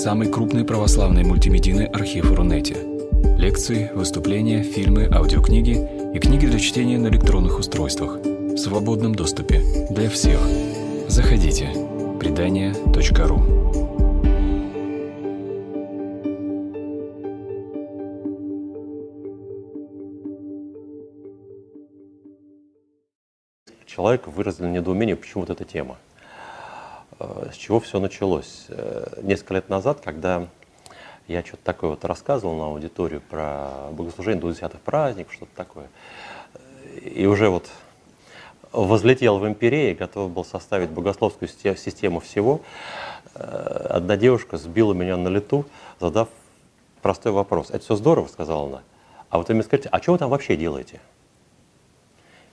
самый крупный православный мультимедийный архив Рунете. Лекции, выступления, фильмы, аудиокниги и книги для чтения на электронных устройствах в свободном доступе для всех. Заходите. Предания.ру Человек выразил недоумение, почему вот эта тема – с чего все началось. Э, несколько лет назад, когда я что-то такое вот рассказывал на аудиторию про богослужение до десятых праздников, что-то такое, и уже вот возлетел в империи, готов был составить богословскую систему всего, э, одна девушка сбила меня на лету, задав простой вопрос. «Это все здорово», — сказала она. «А вот вы мне скажите, а что вы там вообще делаете?»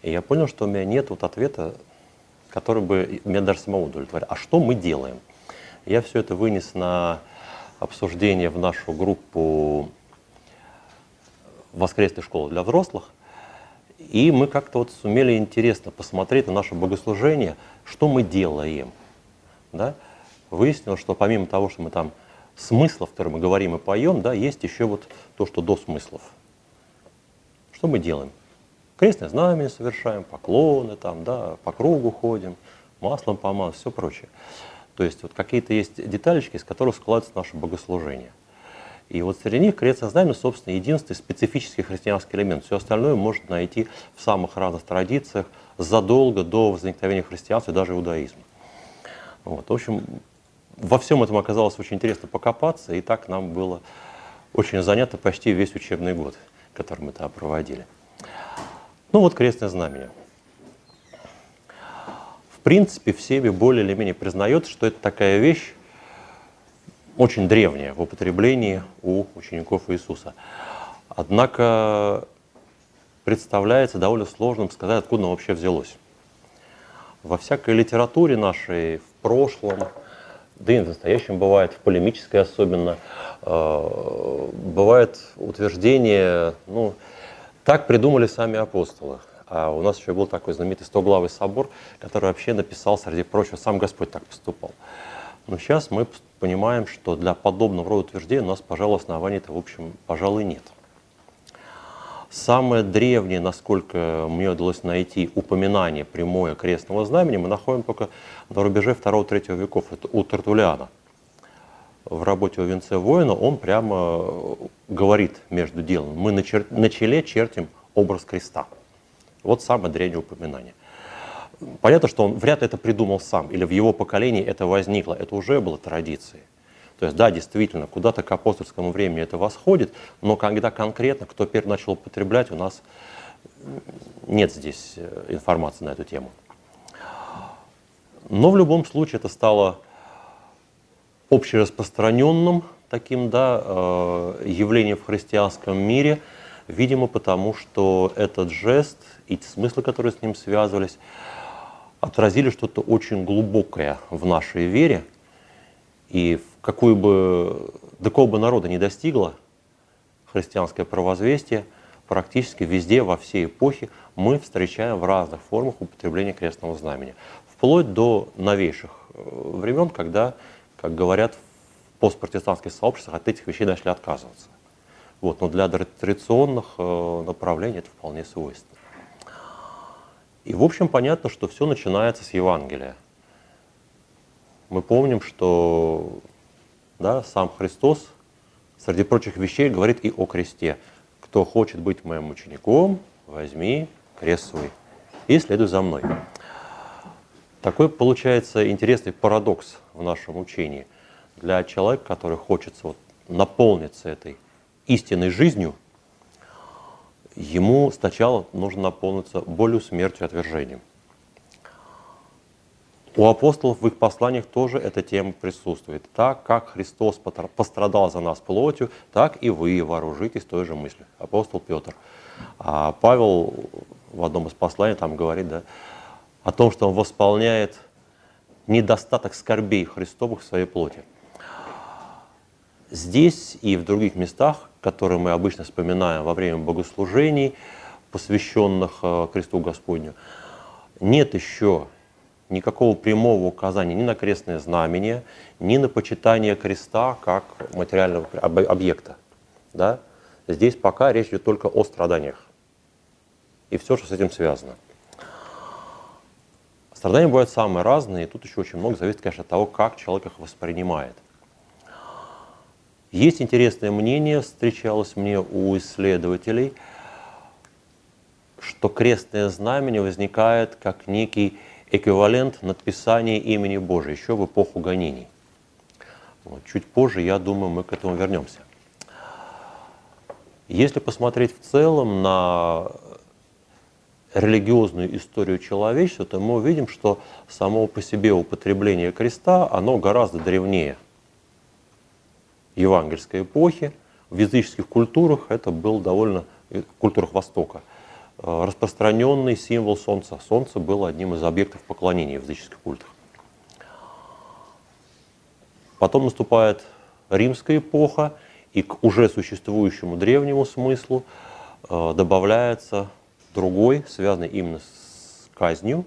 И я понял, что у меня нет вот ответа который бы меня даже самого удовлетворял. А что мы делаем? Я все это вынес на обсуждение в нашу группу воскресной школы для взрослых. И мы как-то вот сумели интересно посмотреть на наше богослужение, что мы делаем. Да? Выяснилось, что помимо того, что мы там смыслов, которые мы говорим и поем, да, есть еще вот то, что до смыслов. Что мы делаем? Крестное знамение совершаем, поклоны там, да, по кругу ходим, маслом помазать, все прочее. То есть вот какие-то есть деталечки, из которых складывается наше богослужение. И вот среди них крестное знамение, собственно, единственный специфический христианский элемент. Все остальное можно найти в самых разных традициях задолго до возникновения христианства и даже иудаизма. Вот. В общем, во всем этом оказалось очень интересно покопаться, и так нам было очень занято почти весь учебный год, который мы там проводили. Ну вот крестное знамение. В принципе, в себе более или менее признается, что это такая вещь очень древняя в употреблении у учеников Иисуса. Однако представляется довольно сложным сказать, откуда оно вообще взялось. Во всякой литературе нашей, в прошлом, да и в настоящем бывает, в полемической особенно, э, бывает утверждение, ну, так придумали сами апостолы. А у нас еще был такой знаменитый стоглавый собор, который вообще написал, среди прочего, сам Господь так поступал. Но сейчас мы понимаем, что для подобного рода утверждений у нас, пожалуй, оснований-то, в общем, пожалуй, нет. Самое древнее, насколько мне удалось найти упоминание прямое крестного знамени, мы находим только на рубеже 2-3 веков, это у Тартулиана в работе о венце воина, он прямо говорит между делом, мы на, чер... на челе чертим образ креста. Вот самое древнее упоминание. Понятно, что он вряд ли это придумал сам, или в его поколении это возникло, это уже было традицией. То есть, да, действительно, куда-то к апостольскому времени это восходит, но когда конкретно, кто первый начал употреблять, у нас нет здесь э, информации на эту тему. Но в любом случае это стало общераспространенным таким да, э, явлением в христианском мире, видимо, потому что этот жест и те смыслы, которые с ним связывались, отразили что-то очень глубокое в нашей вере. И в какую бы, до какого бы народа не достигло христианское правозвестие, практически везде, во всей эпохе, мы встречаем в разных формах употребления крестного знамени. Вплоть до новейших э, времен, когда как говорят в постпротестантских сообществах, от этих вещей начали отказываться. Вот, но для традиционных э, направлений это вполне свойственно. И, в общем, понятно, что все начинается с Евангелия. Мы помним, что да, сам Христос, среди прочих вещей, говорит и о кресте. Кто хочет быть моим учеником, возьми крест свой и следуй за мной. Такой получается интересный парадокс в нашем учении. Для человека, который хочется вот наполниться этой истинной жизнью, ему сначала нужно наполниться болью, смертью, отвержением. У апостолов в их посланиях тоже эта тема присутствует. Так как Христос пострадал за нас плотью, так и вы вооружитесь той же мыслью. Апостол Петр. А Павел в одном из посланий там говорит, да, о том, что он восполняет недостаток скорбей Христовых в своей плоти. Здесь и в других местах, которые мы обычно вспоминаем во время богослужений, посвященных э, Христу Господню, нет еще никакого прямого указания ни на крестное знамение, ни на почитание креста как материального объекта. Да? Здесь пока речь идет только о страданиях и все, что с этим связано. Страдания бывают самые разные, и тут еще очень много зависит, конечно, от того, как человек их воспринимает. Есть интересное мнение, встречалось мне у исследователей, что крестное знамение возникает как некий эквивалент надписания имени Божия, еще в эпоху гонений. Вот, чуть позже, я думаю, мы к этому вернемся. Если посмотреть в целом на религиозную историю человечества, то мы увидим, что само по себе употребление креста, оно гораздо древнее евангельской эпохи. В языческих культурах это был довольно, в культурах Востока, э, распространенный символ Солнца. Солнце было одним из объектов поклонения в языческих культах. Потом наступает римская эпоха, и к уже существующему древнему смыслу э, добавляется другой, связанный именно с казнью,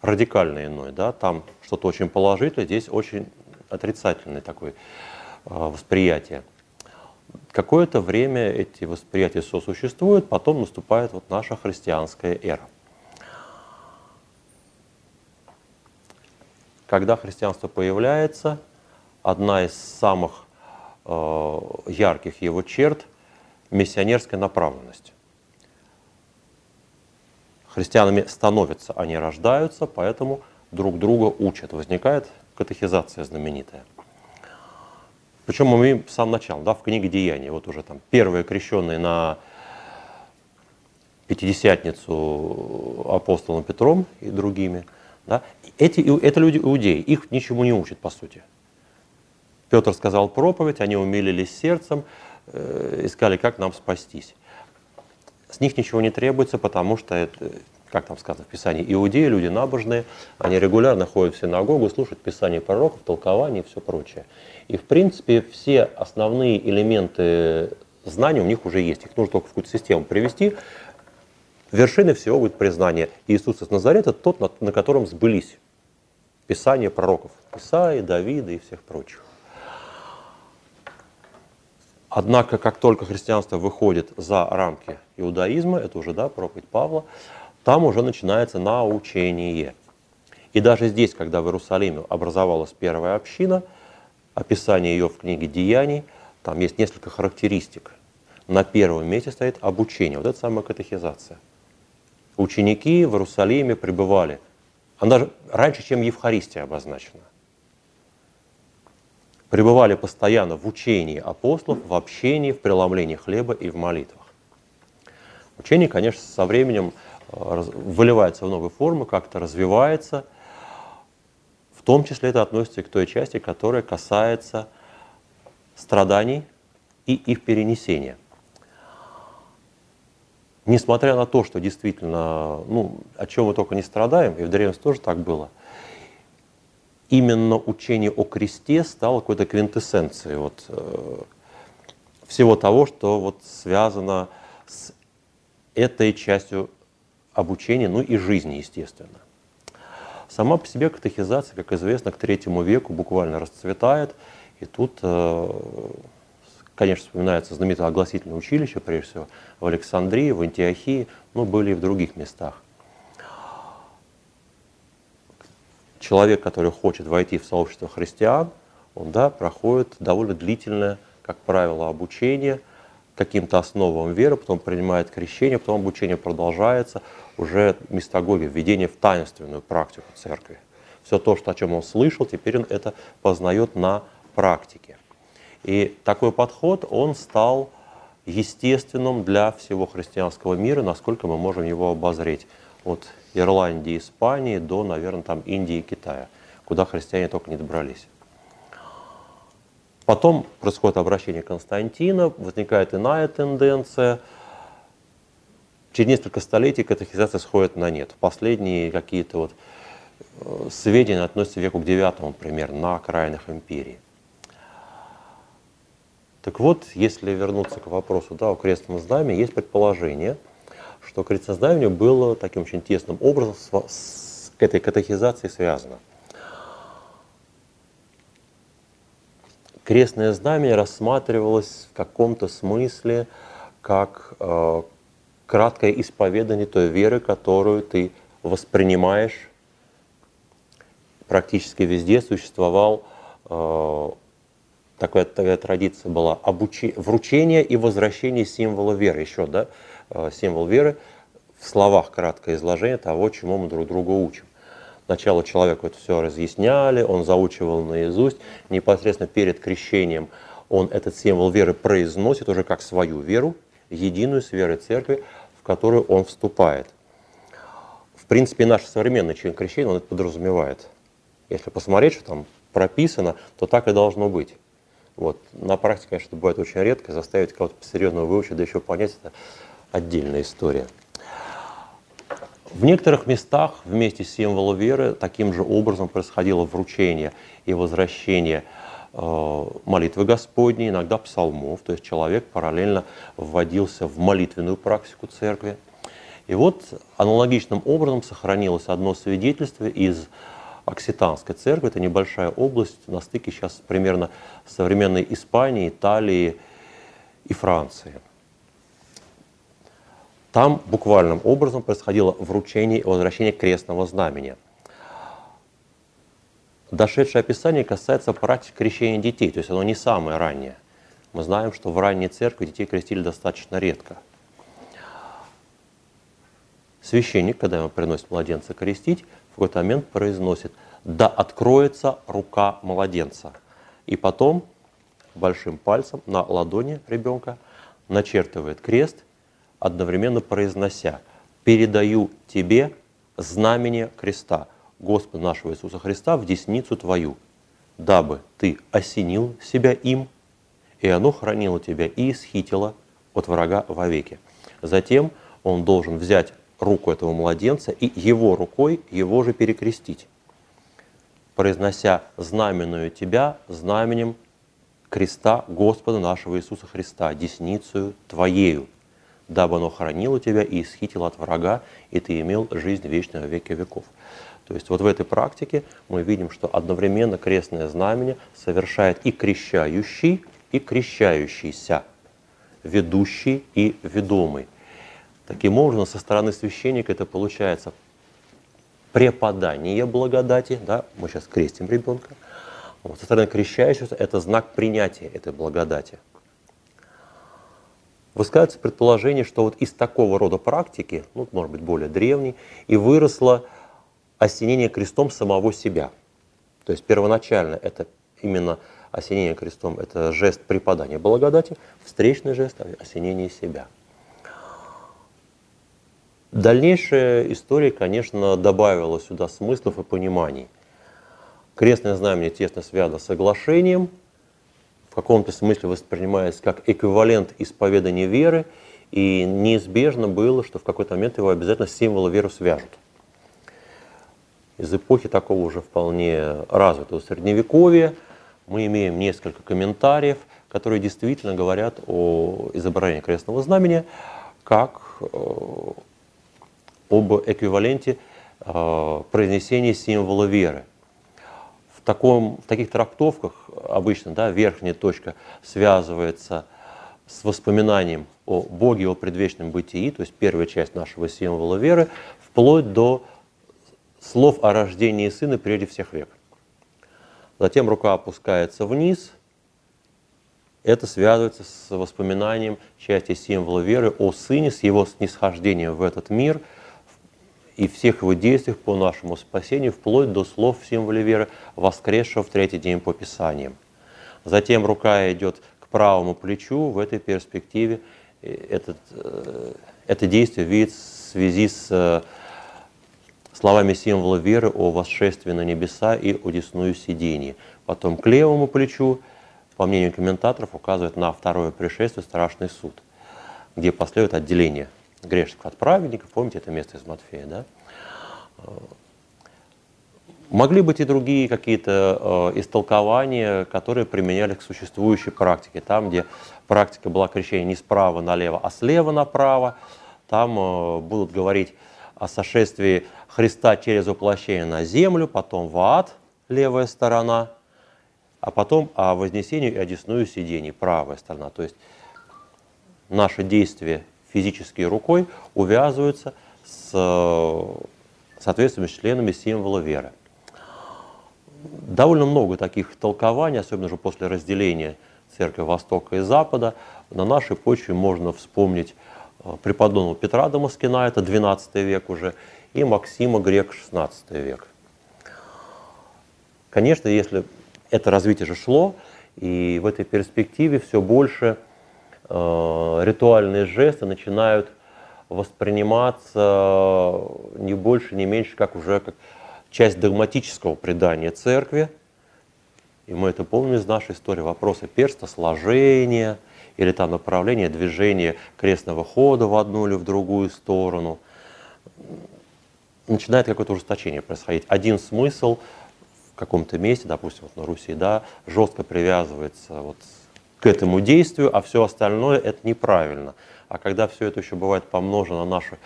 радикально иной. Да? Там что-то очень положительное, здесь очень отрицательное такое э, восприятие. Какое-то время эти восприятия сосуществуют, потом наступает вот наша христианская эра. Когда христианство появляется, одна из самых э, ярких его черт – миссионерская направленность. Христианами становятся, они рождаются, поэтому друг друга учат. Возникает катехизация знаменитая. Причем мы имеем в самом начале, да, в книге Деяний, вот уже там первые крещенные на Пятидесятницу апостолом Петром и другими, да, эти, это люди иудеи, их ничему не учат, по сути. Петр сказал проповедь, они умилились сердцем, э, искали, как нам спастись. С них ничего не требуется, потому что это, как там сказано в Писании, иудеи, люди набожные, они регулярно ходят в синагогу, слушают Писание пророков, толкование и все прочее. И в принципе все основные элементы знаний у них уже есть. Их нужно только в какую-то систему привести. Вершиной всего будет признание Иисуса из Назарета, тот, на, котором сбылись Писания пророков. Исаии, Давида и всех прочих. Однако, как только христианство выходит за рамки иудаизма, это уже да, проповедь Павла, там уже начинается научение. И даже здесь, когда в Иерусалиме образовалась первая община, описание ее в книге «Деяний», там есть несколько характеристик. На первом месте стоит обучение, вот это самая катехизация. Ученики в Иерусалиме пребывали, она даже раньше, чем Евхаристия обозначена пребывали постоянно в учении апостолов, в общении, в преломлении хлеба и в молитвах. Учение, конечно, со временем э, выливается в новые формы, как-то развивается. В том числе это относится и к той части, которая касается страданий и их перенесения. Несмотря на то, что действительно, ну, о чем мы только не страдаем, и в древности тоже так было – именно учение о кресте стало какой-то квинтэссенцией вот, э, всего того, что вот связано с этой частью обучения, ну и жизни, естественно. Сама по себе катехизация, как известно, к третьему веку буквально расцветает. И тут, э, конечно, вспоминается знаменитое огласительное училище, прежде всего, в Александрии, в Антиохии, но были и в других местах. Человек, который хочет войти в сообщество христиан, он да, проходит довольно длительное, как правило, обучение каким-то основам веры, потом принимает крещение, потом обучение продолжается, уже мистагогия, введение в таинственную практику церкви. Все то, что, о чем он слышал, теперь он это познает на практике. И такой подход, он стал естественным для всего христианского мира, насколько мы можем его обозреть. Вот Ирландии, Испании до, наверное, там Индии и Китая, куда христиане только не добрались. Потом происходит обращение Константина, возникает иная тенденция. Через несколько столетий катехизация сходит на нет. Последние какие-то вот э, сведения относятся к веку к девятому примерно, на окраинах империи. Так вот, если вернуться к вопросу да, о крестном знамени, есть предположение – что крестное знамение было таким очень тесным образом этой катехизацией связано. Крестное знамение рассматривалось в каком-то смысле как э, краткое исповедание той веры, которую ты воспринимаешь. Практически везде существовал э, такая, такая традиция была обучи, вручение и возвращение символа веры. Еще, да, символ веры в словах краткое изложение того, чему мы друг друга учим. Сначала человеку это все разъясняли, он заучивал наизусть. Непосредственно перед крещением он этот символ веры произносит уже как свою веру, единую с верой церкви, в которую он вступает. В принципе, наш современный член крещения, он это подразумевает. Если посмотреть, что там прописано, то так и должно быть. Вот. На практике, конечно, бывает очень редко, заставить кого-то серьезно выучить, да еще понять, это отдельная история. В некоторых местах вместе с символом веры таким же образом происходило вручение и возвращение э, молитвы Господней, иногда псалмов, то есть человек параллельно вводился в молитвенную практику церкви. И вот аналогичным образом сохранилось одно свидетельство из Окситанской церкви, это небольшая область на стыке сейчас примерно современной Испании, Италии и Франции. Там буквальным образом происходило вручение и возвращение крестного знамения. Дошедшее описание касается практики крещения детей, то есть оно не самое раннее. Мы знаем, что в ранней церкви детей крестили достаточно редко. Священник, когда ему приносит младенца крестить, в какой-то момент произносит «Да откроется рука младенца». И потом большим пальцем на ладони ребенка начертывает крест – одновременно произнося «Передаю тебе знамение креста, Господа нашего Иисуса Христа, в десницу твою, дабы ты осенил себя им, и оно хранило тебя и исхитило от врага вовеки». Затем он должен взять руку этого младенца и его рукой его же перекрестить, произнося знаменную тебя знаменем креста Господа нашего Иисуса Христа, десницею Твоею, дабы оно хранило тебя и исхитило от врага, и ты имел жизнь вечную в веки веков. То есть вот в этой практике мы видим, что одновременно крестное знамение совершает и крещающий, и крещающийся, ведущий и ведомый. Таким образом, со стороны священника это получается преподание благодати, да, мы сейчас крестим ребенка, вот, со стороны крещающегося это знак принятия этой благодати высказывается предположение, что вот из такого рода практики, ну, может быть, более древней, и выросло осенение крестом самого себя. То есть первоначально это именно осенение крестом, это жест преподания благодати, встречный жест осенения себя. Дальнейшая история, конечно, добавила сюда смыслов и пониманий. Крестное знамение тесно связано с соглашением – в каком-то смысле воспринимается как эквивалент исповедания веры, и неизбежно было, что в какой-то момент его обязательно с символа веры свяжут. Из эпохи такого уже вполне развитого средневековья мы имеем несколько комментариев, которые действительно говорят о изображении крестного знамения как э, об эквиваленте э, произнесения символа веры – таком, в таких трактовках обычно да, верхняя точка связывается с воспоминанием о Боге, о предвечном бытии, то есть первая часть нашего символа веры, вплоть до слов о рождении сына прежде всех век. Затем рука опускается вниз, это связывается с воспоминанием части символа веры о сыне, с его снисхождением в этот мир – и всех его действиях по нашему спасению, вплоть до слов в символе веры, воскресшего в третий день по Писаниям. Затем рука идет к правому плечу, в этой перспективе э, этот, э, это действие видит в связи с э, словами символа веры о восшествии на небеса и о десную сидении. Потом к левому плечу, по мнению комментаторов, указывает на второе пришествие, страшный суд, где последует отделение грешников от праведников. Помните это место из Матфея, да? Могли быть и другие какие-то э, истолкования, которые применялись к существующей практике. Там, где практика была крещения не справа налево, а слева направо, там э, будут говорить о сошествии Христа через воплощение на землю, потом в ад, левая сторона, а потом о вознесении и одесную сидении, правая сторона. То есть наши действия физической рукой увязываются с соответствующими членами символа веры. Довольно много таких толкований, особенно же после разделения церкви Востока и Запада. На нашей почве можно вспомнить э, преподобного Петра Дамаскина, это 12 век уже, и Максима Грек, 16 век. Конечно, если это развитие же шло, и в этой перспективе все больше э, ритуальные жесты начинают восприниматься не больше, не меньше, как уже как часть догматического предания церкви. И мы это помним из нашей истории. Вопросы перстосложения или там направление движения крестного хода в одну или в другую сторону. Начинает какое-то ужесточение происходить. Один смысл в каком-то месте, допустим, вот на Руси, да, жестко привязывается вот к этому действию, а все остальное это неправильно. А когда все это еще бывает помножено на наши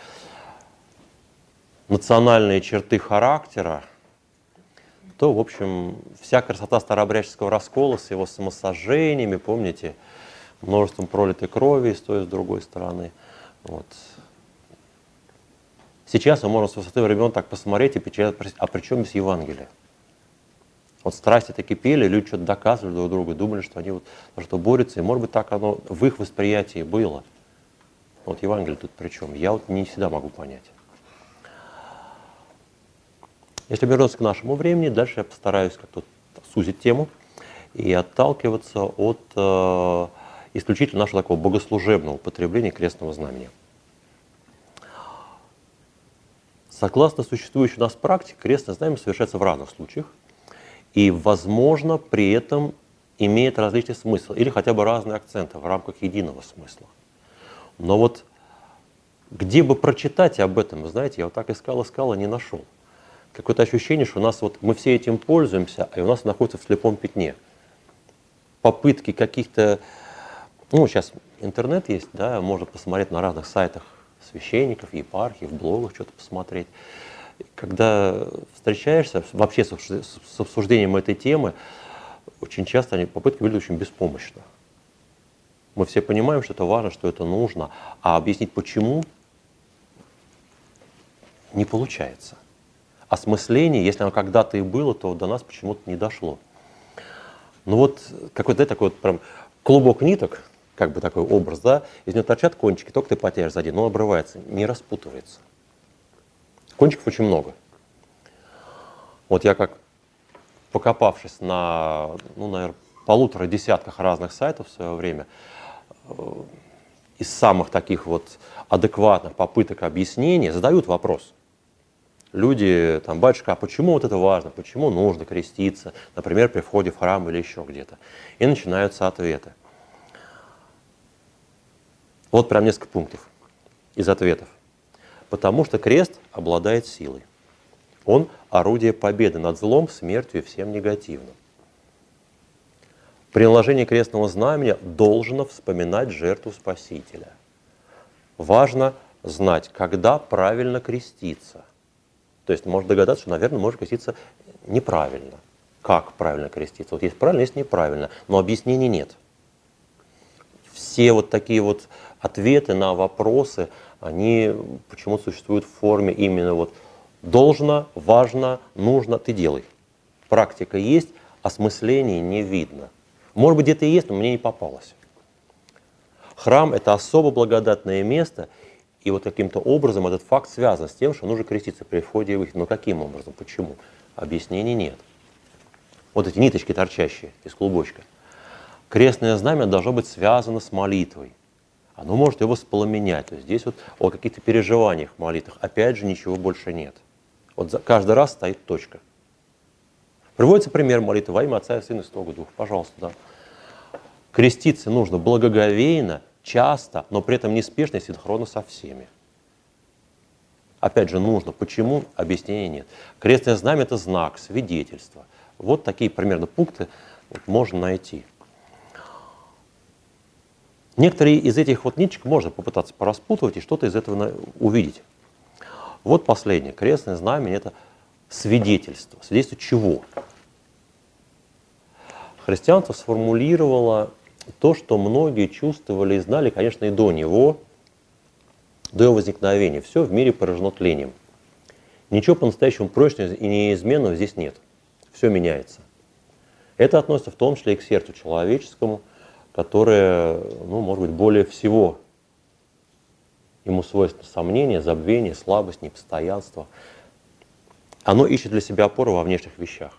национальные черты характера, то, в общем, вся красота старообрядческого раскола с его самосожжениями, помните, множеством пролитой крови с той и с другой стороны. Вот. Сейчас мы можем с высоты времен так посмотреть и печатать, а при чем здесь Евангелие? Вот страсти-то кипели, люди что-то доказывали друг другу, думали, что они вот что борются, и может быть так оно в их восприятии было. Вот Евангелие тут при чем? Я вот не всегда могу понять. Если вернуться к нашему времени, дальше я постараюсь как-то сузить тему и отталкиваться от э, исключительно нашего такого богослужебного употребления крестного знамени. Согласно существующей у нас практике, крестное знамя совершается в разных случаях и, возможно, при этом имеет различный смысл или хотя бы разные акценты в рамках единого смысла. Но вот где бы прочитать об этом, знаете, я вот так искал, искал, и не нашел. Какое-то ощущение, что у нас вот мы все этим пользуемся, а у нас находится в слепом пятне. Попытки каких-то, ну сейчас интернет есть, да, можно посмотреть на разных сайтах священников, епархий, в блогах что-то посмотреть. Когда встречаешься вообще с обсуждением этой темы, очень часто они попытки выглядят очень беспомощно. Мы все понимаем, что это важно, что это нужно, а объяснить почему не получается. Осмысление, если оно когда-то и было, то до нас почему-то не дошло. Ну вот какой-то такой вот прям клубок ниток, как бы такой образ, да, из него торчат кончики, только ты потеряешь сзади, но обрывается, не распутывается. Кончиков очень много. Вот я как покопавшись на, ну, наверное, полутора десятках разных сайтов в свое время, из самых таких вот адекватных попыток объяснения задают вопрос. Люди, там, батюшка, а почему вот это важно, почему нужно креститься, например, при входе в храм или еще где-то. И начинаются ответы. Вот прям несколько пунктов из ответов. Потому что крест обладает силой. Он орудие победы над злом, смертью и всем негативным. При наложении крестного знамени должно вспоминать жертву Спасителя. Важно знать, когда правильно креститься. То есть можно догадаться, что, наверное, можно креститься неправильно. Как правильно креститься? Вот есть правильно, есть неправильно, но объяснений нет. Все вот такие вот ответы на вопросы, они почему-то существуют в форме именно вот должно, важно, нужно, ты делай. Практика есть, осмысления не видно. Может быть, где-то и есть, но мне не попалось. Храм – это особо благодатное место, и вот каким-то образом этот факт связан с тем, что нужно креститься при входе и выходе. Но каким образом? Почему? Объяснений нет. Вот эти ниточки торчащие из клубочка. Крестное знамя должно быть связано с молитвой. Оно может его воспламенять. То есть здесь вот о каких-то переживаниях, молитвах. Опять же, ничего больше нет. Вот за, каждый раз стоит точка. Приводится пример молитвы во имя Отца и Сына и Святого Духа. Пожалуйста, да. Креститься нужно благоговейно, часто, но при этом неспешно и синхронно со всеми. Опять же, нужно. Почему? Объяснения нет. Крестное знамя – это знак, свидетельство. Вот такие примерно пункты вот, можно найти. Некоторые из этих вот ниточек можно попытаться пораспутывать и что-то из этого увидеть. Вот последнее. Крестное знамение – это свидетельство. Свидетельство чего? Христианство сформулировало то, что многие чувствовали и знали, конечно, и до него, до его возникновения. Все в мире поражено тлением. Ничего по-настоящему прочного и неизменного здесь нет. Все меняется. Это относится в том числе и к сердцу человеческому, которое, ну, может быть, более всего ему свойственно сомнение, забвение, слабость, непостоянство. Оно ищет для себя опору во внешних вещах.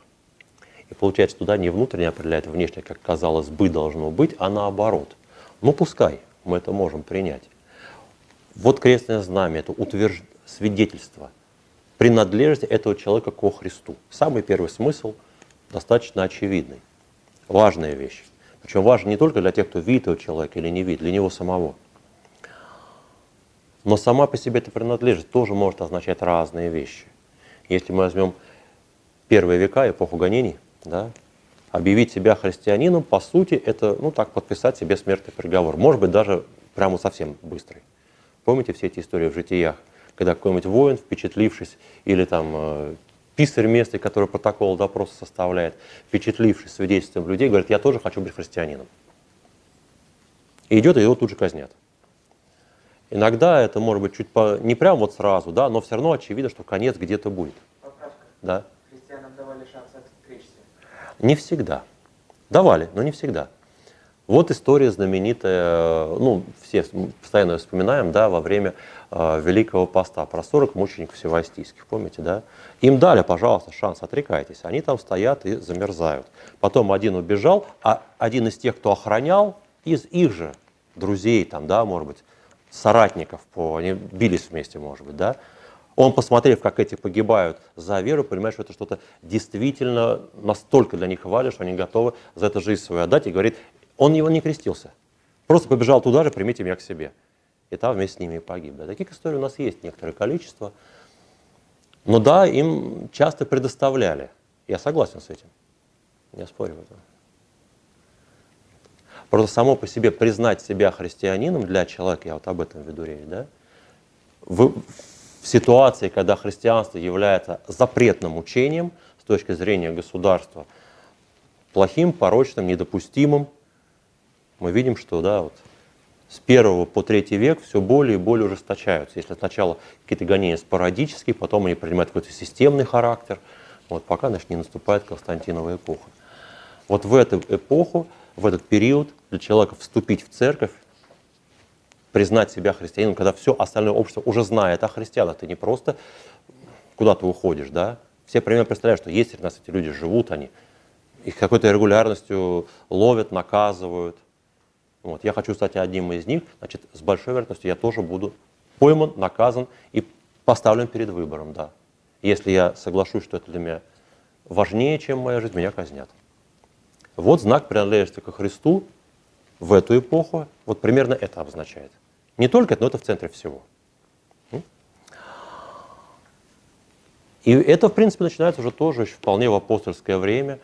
И получается, туда не внутренне определяет внешнее, как казалось бы, должно быть, а наоборот. Ну пускай, мы это можем принять. Вот крестное знамя, это утвержд... свидетельство принадлежности этого человека ко Христу. Самый первый смысл достаточно очевидный. Важная вещь. Причем важно не только для тех, кто видит этого человека или не видит, для него самого. Но сама по себе эта принадлежность тоже может означать разные вещи. Если мы возьмем первые века, эпоху гонений, да, объявить себя христианином, по сути, это, ну так, подписать себе смертный приговор. Может быть, даже прямо совсем быстрый. Помните все эти истории в житиях, когда какой-нибудь воин, впечатлившись, или там э, писарь местный, который протокол допроса составляет, впечатлившись свидетельством людей, говорит, я тоже хочу быть христианином. И идет, и его тут же казнят. Иногда это может быть чуть по, не прям вот сразу, да, но все равно очевидно, что конец где-то будет. Поправка. Да. Христианам давали шанс отречься. Не всегда. Давали, но не всегда. Вот история знаменитая, ну, все постоянно вспоминаем, да, во время э, Великого Поста про 40 мучеников севастийских, помните, да? Им дали, пожалуйста, шанс, отрекайтесь. Они там стоят и замерзают. Потом один убежал, а один из тех, кто охранял, из их же друзей, там, да, может быть, соратников, по, они бились вместе, может быть, да, он, посмотрев, как эти погибают за веру, понимает, что это что-то действительно настолько для них важно, что они готовы за это жизнь свою отдать, и говорит, он его не крестился, просто побежал туда же, примите меня к себе. И там вместе с ними и погиб. Да. Таких историй у нас есть некоторое количество. Но да, им часто предоставляли. Я согласен с этим. Я спорю в этом. Просто само по себе признать себя христианином для человека, я вот об этом веду речь, да, в, в ситуации, когда христианство является запретным учением с точки зрения государства, плохим, порочным, недопустимым, мы видим, что да, вот, с первого по третий век все более и более ужесточаются. Если сначала какие-то гонения спорадические, потом они принимают какой-то системный характер, вот, пока значит, не наступает Константинова эпоха. Вот в эту эпоху в этот период для человека вступить в церковь, признать себя христианином, когда все остальное общество уже знает о христианах, ты не просто куда ты уходишь, да? Все примерно представляют, что есть среди нас эти люди, живут они, их какой-то регулярностью ловят, наказывают. Вот. Я хочу стать одним из них, значит, с большой вероятностью я тоже буду пойман, наказан и поставлен перед выбором, да. Если я соглашусь, что это для меня важнее, чем моя жизнь, меня казнят. Вот знак принадлежности ко Христу в эту эпоху, вот примерно это обозначает. Не только это, но это в центре всего. И это, в принципе, начинается уже тоже еще вполне в апостольское время.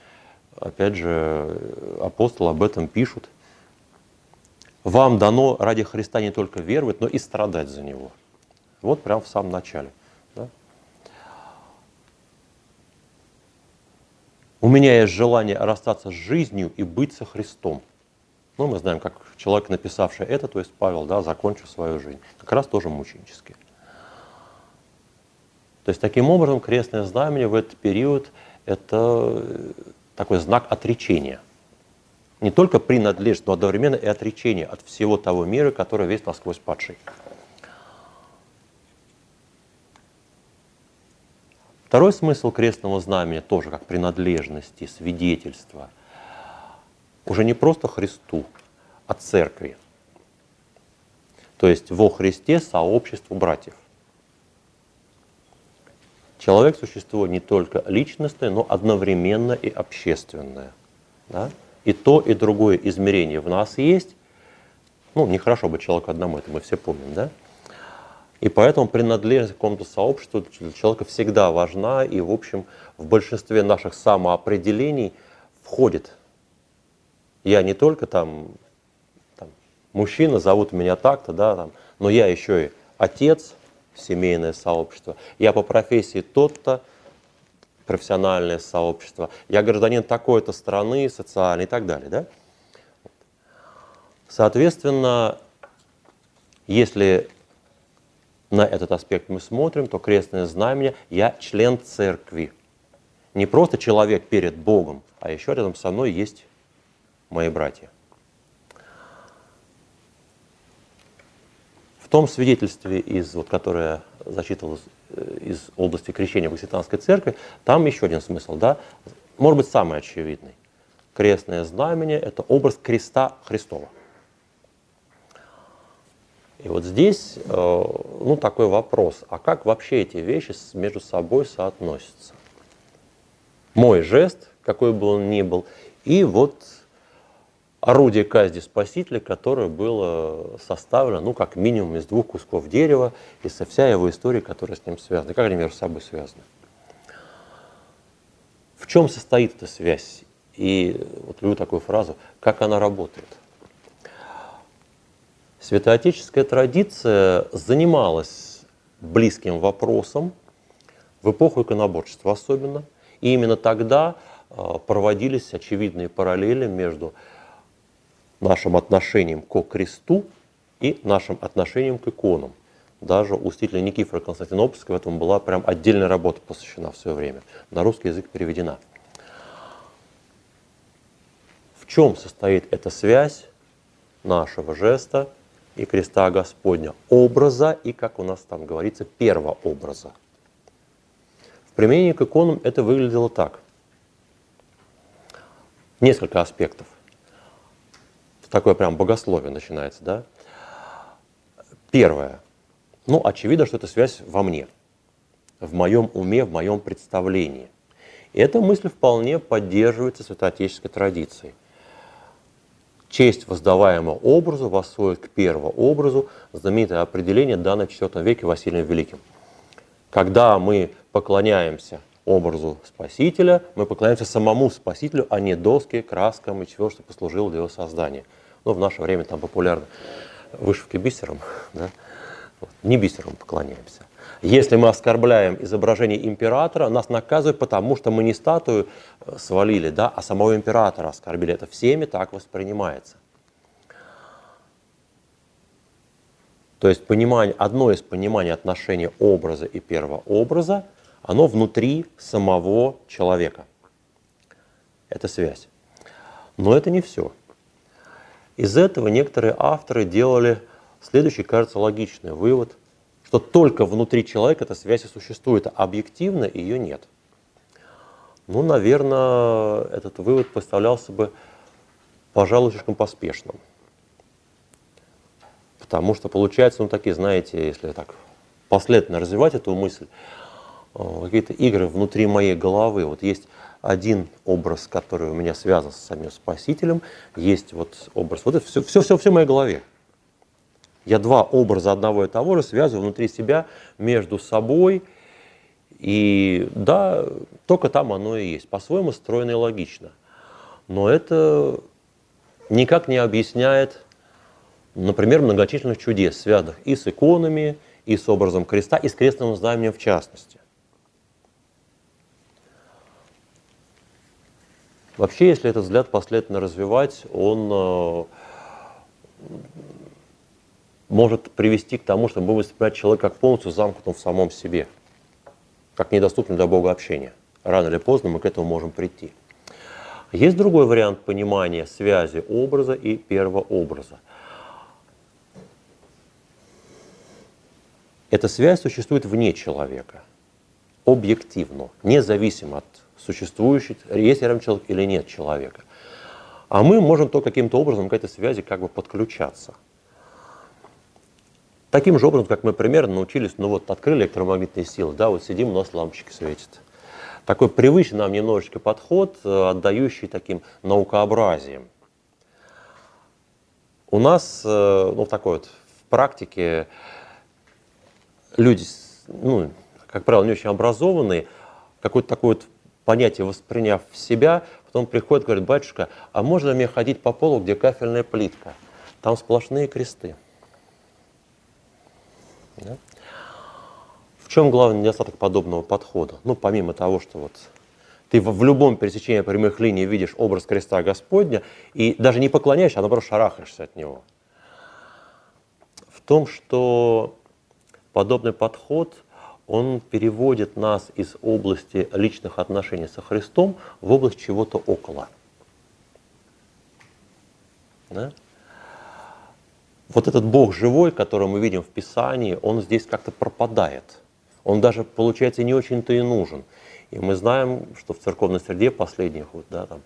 Опять же, апостолы об этом пишут. Вам дано ради Христа не только веровать, но и страдать за Него. Вот прямо в самом начале. У меня есть желание расстаться с жизнью и быть со Христом. Ну, мы знаем, как человек, написавший это, то есть Павел, да, закончил свою жизнь, как раз тоже мученически. То есть таким образом крестное знамение в этот период – это такой знак отречения. Не только принадлежность, но одновременно и отречение от всего того мира, который весь насквозь падший. Второй смысл крестного знамени тоже как принадлежности, свидетельства. Уже не просто Христу, а церкви. То есть во Христе сообществу братьев. Человек – существо не только личностное, но одновременно и общественное. Да? И то, и другое измерение в нас есть. Ну, нехорошо быть человеку одному, это мы все помним, да? И поэтому принадлежность к какому-то сообществу для человека всегда важна, и, в общем, в большинстве наших самоопределений входит. Я не только там, там мужчина, зовут меня так-то, да, там, но я еще и отец, семейное сообщество. Я по профессии тот-то, профессиональное сообщество. Я гражданин такой-то страны, социальный и так далее. Да? Соответственно, если на этот аспект мы смотрим, то крестное знамение «я член церкви». Не просто человек перед Богом, а еще рядом со мной есть мои братья. В том свидетельстве, из, вот, которое зачитывалось из области крещения в Окситанской церкви, там еще один смысл, да, может быть, самый очевидный. Крестное знамение – это образ креста Христова. И вот здесь, э, ну, такой вопрос, а как вообще эти вещи между собой соотносятся? Мой жест, какой бы он ни был, и вот орудие казни Спасителя, которое было составлено, ну, как минимум, из двух кусков дерева, и со вся его история, которая с ним связана, как они между собой связаны. В чем состоит эта связь? И вот люблю такую фразу, как она работает. Святоотеческая традиция занималась близким вопросом, в эпоху иконоборчества особенно, и именно тогда а, проводились очевидные параллели между нашим отношением к кресту и нашим отношением к иконам. Даже у стиля Никифора Константинопольского этому была прям отдельная работа посвящена в свое время. На русский язык переведена. В чем состоит эта связь нашего жеста и креста Господня? Образа и, как у нас там говорится, первообраза. В применении к иконам это выглядело так. Несколько аспектов такое прям богословие начинается, да? Первое. Ну, очевидно, что это связь во мне, в моем уме, в моем представлении. И эта мысль вполне поддерживается святоотеческой традицией. Честь, воздаваемого образу, восходит к первообразу, знаменитое определение, данное в IV веке Василием Великим. Когда мы поклоняемся образу Спасителя, мы поклоняемся самому Спасителю, а не доске, краскам и чего, что послужило для его создания – ну, в наше время там популярны вышивки бисером, да? вот, не бисером поклоняемся. Если мы оскорбляем изображение императора, нас наказывают, потому что мы не статую э, свалили, да, а самого императора оскорбили. Это всеми так воспринимается. То есть понимание, одно из пониманий отношения образа и первого образа, оно внутри самого человека. Это связь. Но это не все. Из этого некоторые авторы делали следующий, кажется, логичный вывод, что только внутри человека эта связь и существует, а объективно ее нет. Ну, наверное, этот вывод поставлялся бы, пожалуй, слишком поспешным. Потому что получается, ну, такие, знаете, если так последовательно развивать эту мысль, какие-то игры внутри моей головы. Вот есть один образ, который у меня связан с самим Спасителем, есть вот образ. Вот это все, все, все, все в моей голове. Я два образа одного и того же связываю внутри себя между собой. И да, только там оно и есть. По-своему стройно и логично. Но это никак не объясняет, например, многочисленных чудес, связанных и с иконами, и с образом креста, и с крестным знаменем в частности. Вообще, если этот взгляд последовательно развивать, он э, может привести к тому, что мы будем воспринимать человека как полностью замкнутым в самом себе, как недоступным для Бога общения. Рано или поздно мы к этому можем прийти. Есть другой вариант понимания связи образа и первого образа. Эта связь существует вне человека, объективно, независимо от существующий, есть рядом человек или нет человека. А мы можем то каким-то образом к этой связи как бы подключаться. Таким же образом, как мы примерно научились, ну вот открыли электромагнитные силы, да, вот сидим, у нас лампочки светят. Такой привычный нам немножечко подход, э, отдающий таким наукообразием. У нас, э, ну, в такой вот в практике люди, ну, как правило, не очень образованные, какой-то такой вот понятие восприняв в себя, потом приходит и говорит, батюшка, а можно мне ходить по полу, где кафельная плитка? Там сплошные кресты. Да? чем главный недостаток подобного подхода? Ну, помимо того, что вот ты в, в любом пересечении прямых линий видишь образ креста Господня и даже не поклоняешься, а наоборот шарахаешься от него. В том, что подобный подход, он переводит нас из области личных отношений со Христом в область чего-то около. Да? Вот этот Бог живой, который мы видим в Писании, он здесь как-то пропадает. Он даже, получается, не очень-то и нужен. И мы знаем, что в церковной среде последних, вот, да, там,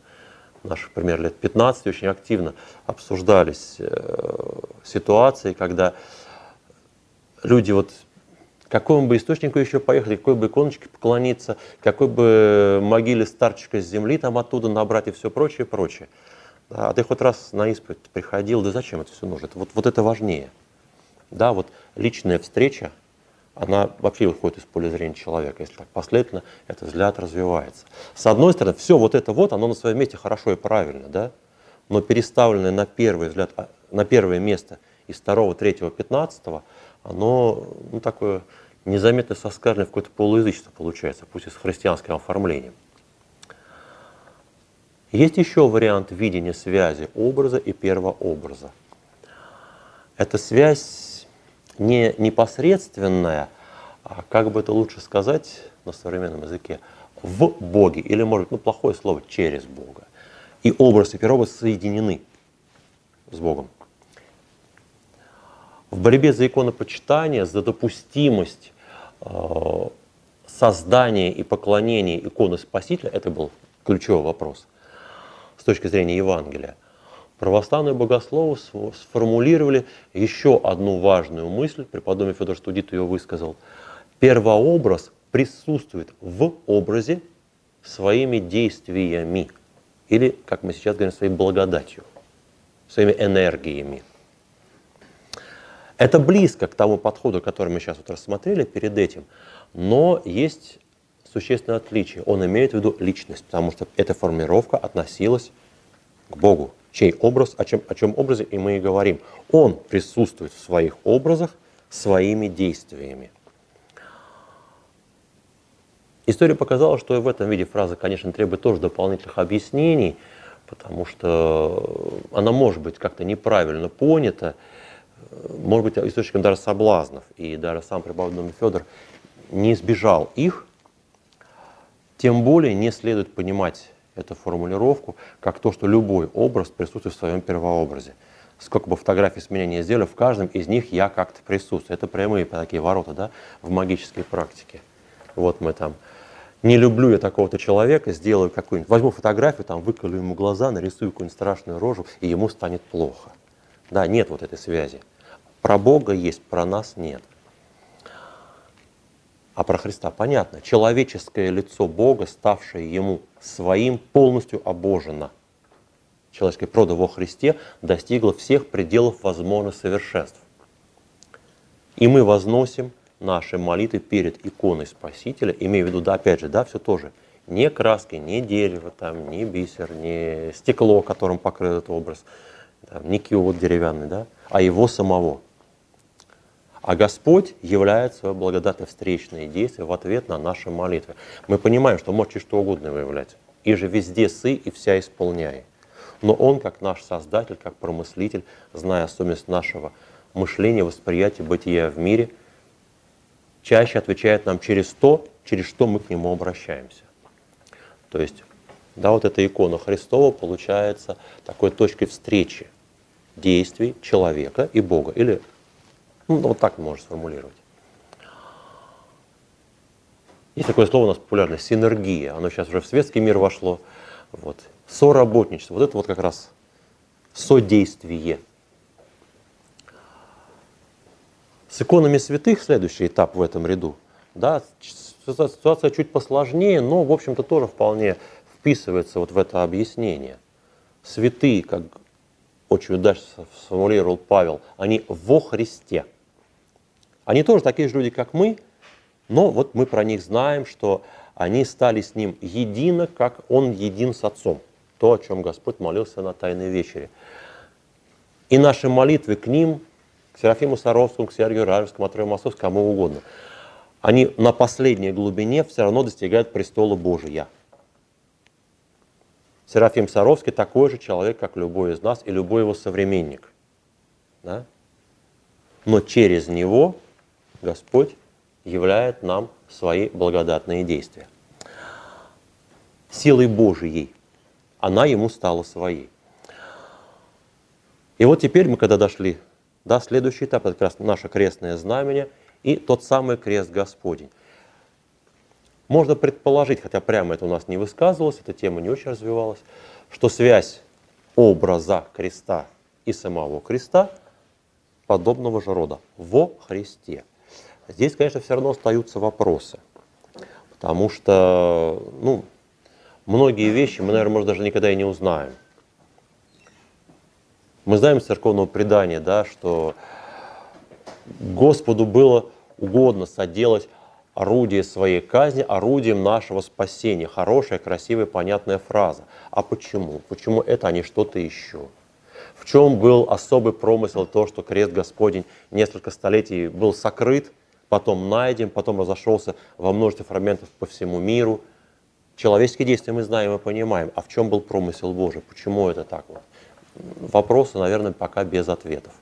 наших, пример, лет 15 очень активно обсуждались э, ситуации, когда люди вот какому бы источнику еще поехали, какой бы иконочке поклониться, какой бы могиле старчика с земли там оттуда набрать и все прочее, прочее. Да, а ты хоть раз на исповедь приходил, да зачем это все нужно? Вот, вот это важнее. Да, вот личная встреча, она вообще выходит из поля зрения человека, если так последовательно этот взгляд развивается. С одной стороны, все вот это вот, оно на своем месте хорошо и правильно, да? но переставленное на первый взгляд, а, на первое место из второго, третьего, пятнадцатого, оно ну, такое незаметно соскальное в какое-то полуязычество получается, пусть и с христианским оформлением. Есть еще вариант видения связи образа и первообраза. Эта связь не непосредственная, а как бы это лучше сказать на современном языке, в Боге, или, может ну, плохое слово, через Бога. И образ и первообраз соединены с Богом. В борьбе за иконопочитание, за допустимость э, создания и поклонения иконы Спасителя, это был ключевой вопрос с точки зрения Евангелия – Православные богословы сформулировали еще одну важную мысль, преподобный Федор Студит ее высказал. Первообраз присутствует в образе своими действиями, или, как мы сейчас говорим, своей благодатью, своими энергиями. Это близко к тому подходу, который мы сейчас вот рассмотрели перед этим, но есть существенное отличие. Он имеет в виду личность, потому что эта формировка относилась к Богу, чей образ, о чем, о чем образе и мы и говорим. Он присутствует в своих образах своими действиями. История показала, что и в этом виде фраза, конечно, требует тоже дополнительных объяснений, потому что она может быть как-то неправильно понята, может быть источником даже соблазнов. И даже сам преподобный Федор не избежал их, тем более не следует понимать эту формулировку как то, что любой образ присутствует в своем первообразе. Сколько бы фотографий с меня не сделали, в каждом из них я как-то присутствую. Это прямые такие ворота да, в магической практике. Вот мы там не люблю я такого-то человека, сделаю какую-нибудь, возьму фотографию, там выколю ему глаза, нарисую какую-нибудь страшную рожу, и ему станет плохо. Да, нет вот этой связи. Про Бога есть, про нас нет. А про Христа понятно. Человеческое лицо Бога, ставшее ему своим, полностью обожено. Человеческое прода во Христе достигло всех пределов возможных совершенств. И мы возносим наши молитвы перед иконой Спасителя, имея в виду, да, опять же, да, все тоже, не краски, не дерево, там, не бисер, не стекло, которым покрыт этот образ, там, не киот деревянный, да, а его самого – а Господь являет свое благодатное встречное действие в ответ на наши молитвы. Мы понимаем, что можете что угодно выявлять. И же везде сы и вся исполняй. Но Он, как наш Создатель, как промыслитель, зная особенность нашего мышления, восприятия, бытия в мире, чаще отвечает нам через то, через что мы к Нему обращаемся. То есть, да, вот эта икона Христова получается такой точкой встречи действий человека и Бога, или ну, вот так можно сформулировать. Есть такое слово у нас популярное – синергия. Оно сейчас уже в светский мир вошло. Вот. Соработничество. Вот это вот как раз содействие. С иконами святых следующий этап в этом ряду. Да, ситуация чуть посложнее, но, в общем-то, тоже вполне вписывается вот в это объяснение. Святые, как очень удачно сформулировал Павел, они во Христе – они тоже такие же люди, как мы, но вот мы про них знаем, что они стали с Ним едино, как Он един с Отцом. То, о чем Господь молился на Тайной вечере. И наши молитвы к ним, к Серафиму Саровскому, к Сергию Ражевскому, Атрою Московскому, кому угодно, они на последней глубине все равно достигают престола Божия. Серафим Саровский такой же человек, как любой из нас и любой его современник. Да? Но через него Господь являет нам свои благодатные действия. Силой Божией она ему стала своей. И вот теперь мы, когда дошли, да, следующий этап, это как раз наше крестное знамение и тот самый крест Господень. Можно предположить, хотя прямо это у нас не высказывалось, эта тема не очень развивалась, что связь образа креста и самого креста подобного же рода во Христе. Здесь, конечно, все равно остаются вопросы, потому что ну, многие вещи мы, наверное, может, даже никогда и не узнаем. Мы знаем из церковного предания, да, что Господу было угодно соделать орудие своей казни орудием нашего спасения. Хорошая, красивая, понятная фраза. А почему? Почему это, а не что-то еще? В чем был особый промысел то, что крест Господень несколько столетий был сокрыт, потом найден, потом разошелся во множестве фрагментов по всему миру. Человеческие действия мы знаем и понимаем. А в чем был промысел Божий? Почему это так вот? Вопросы, наверное, пока без ответов.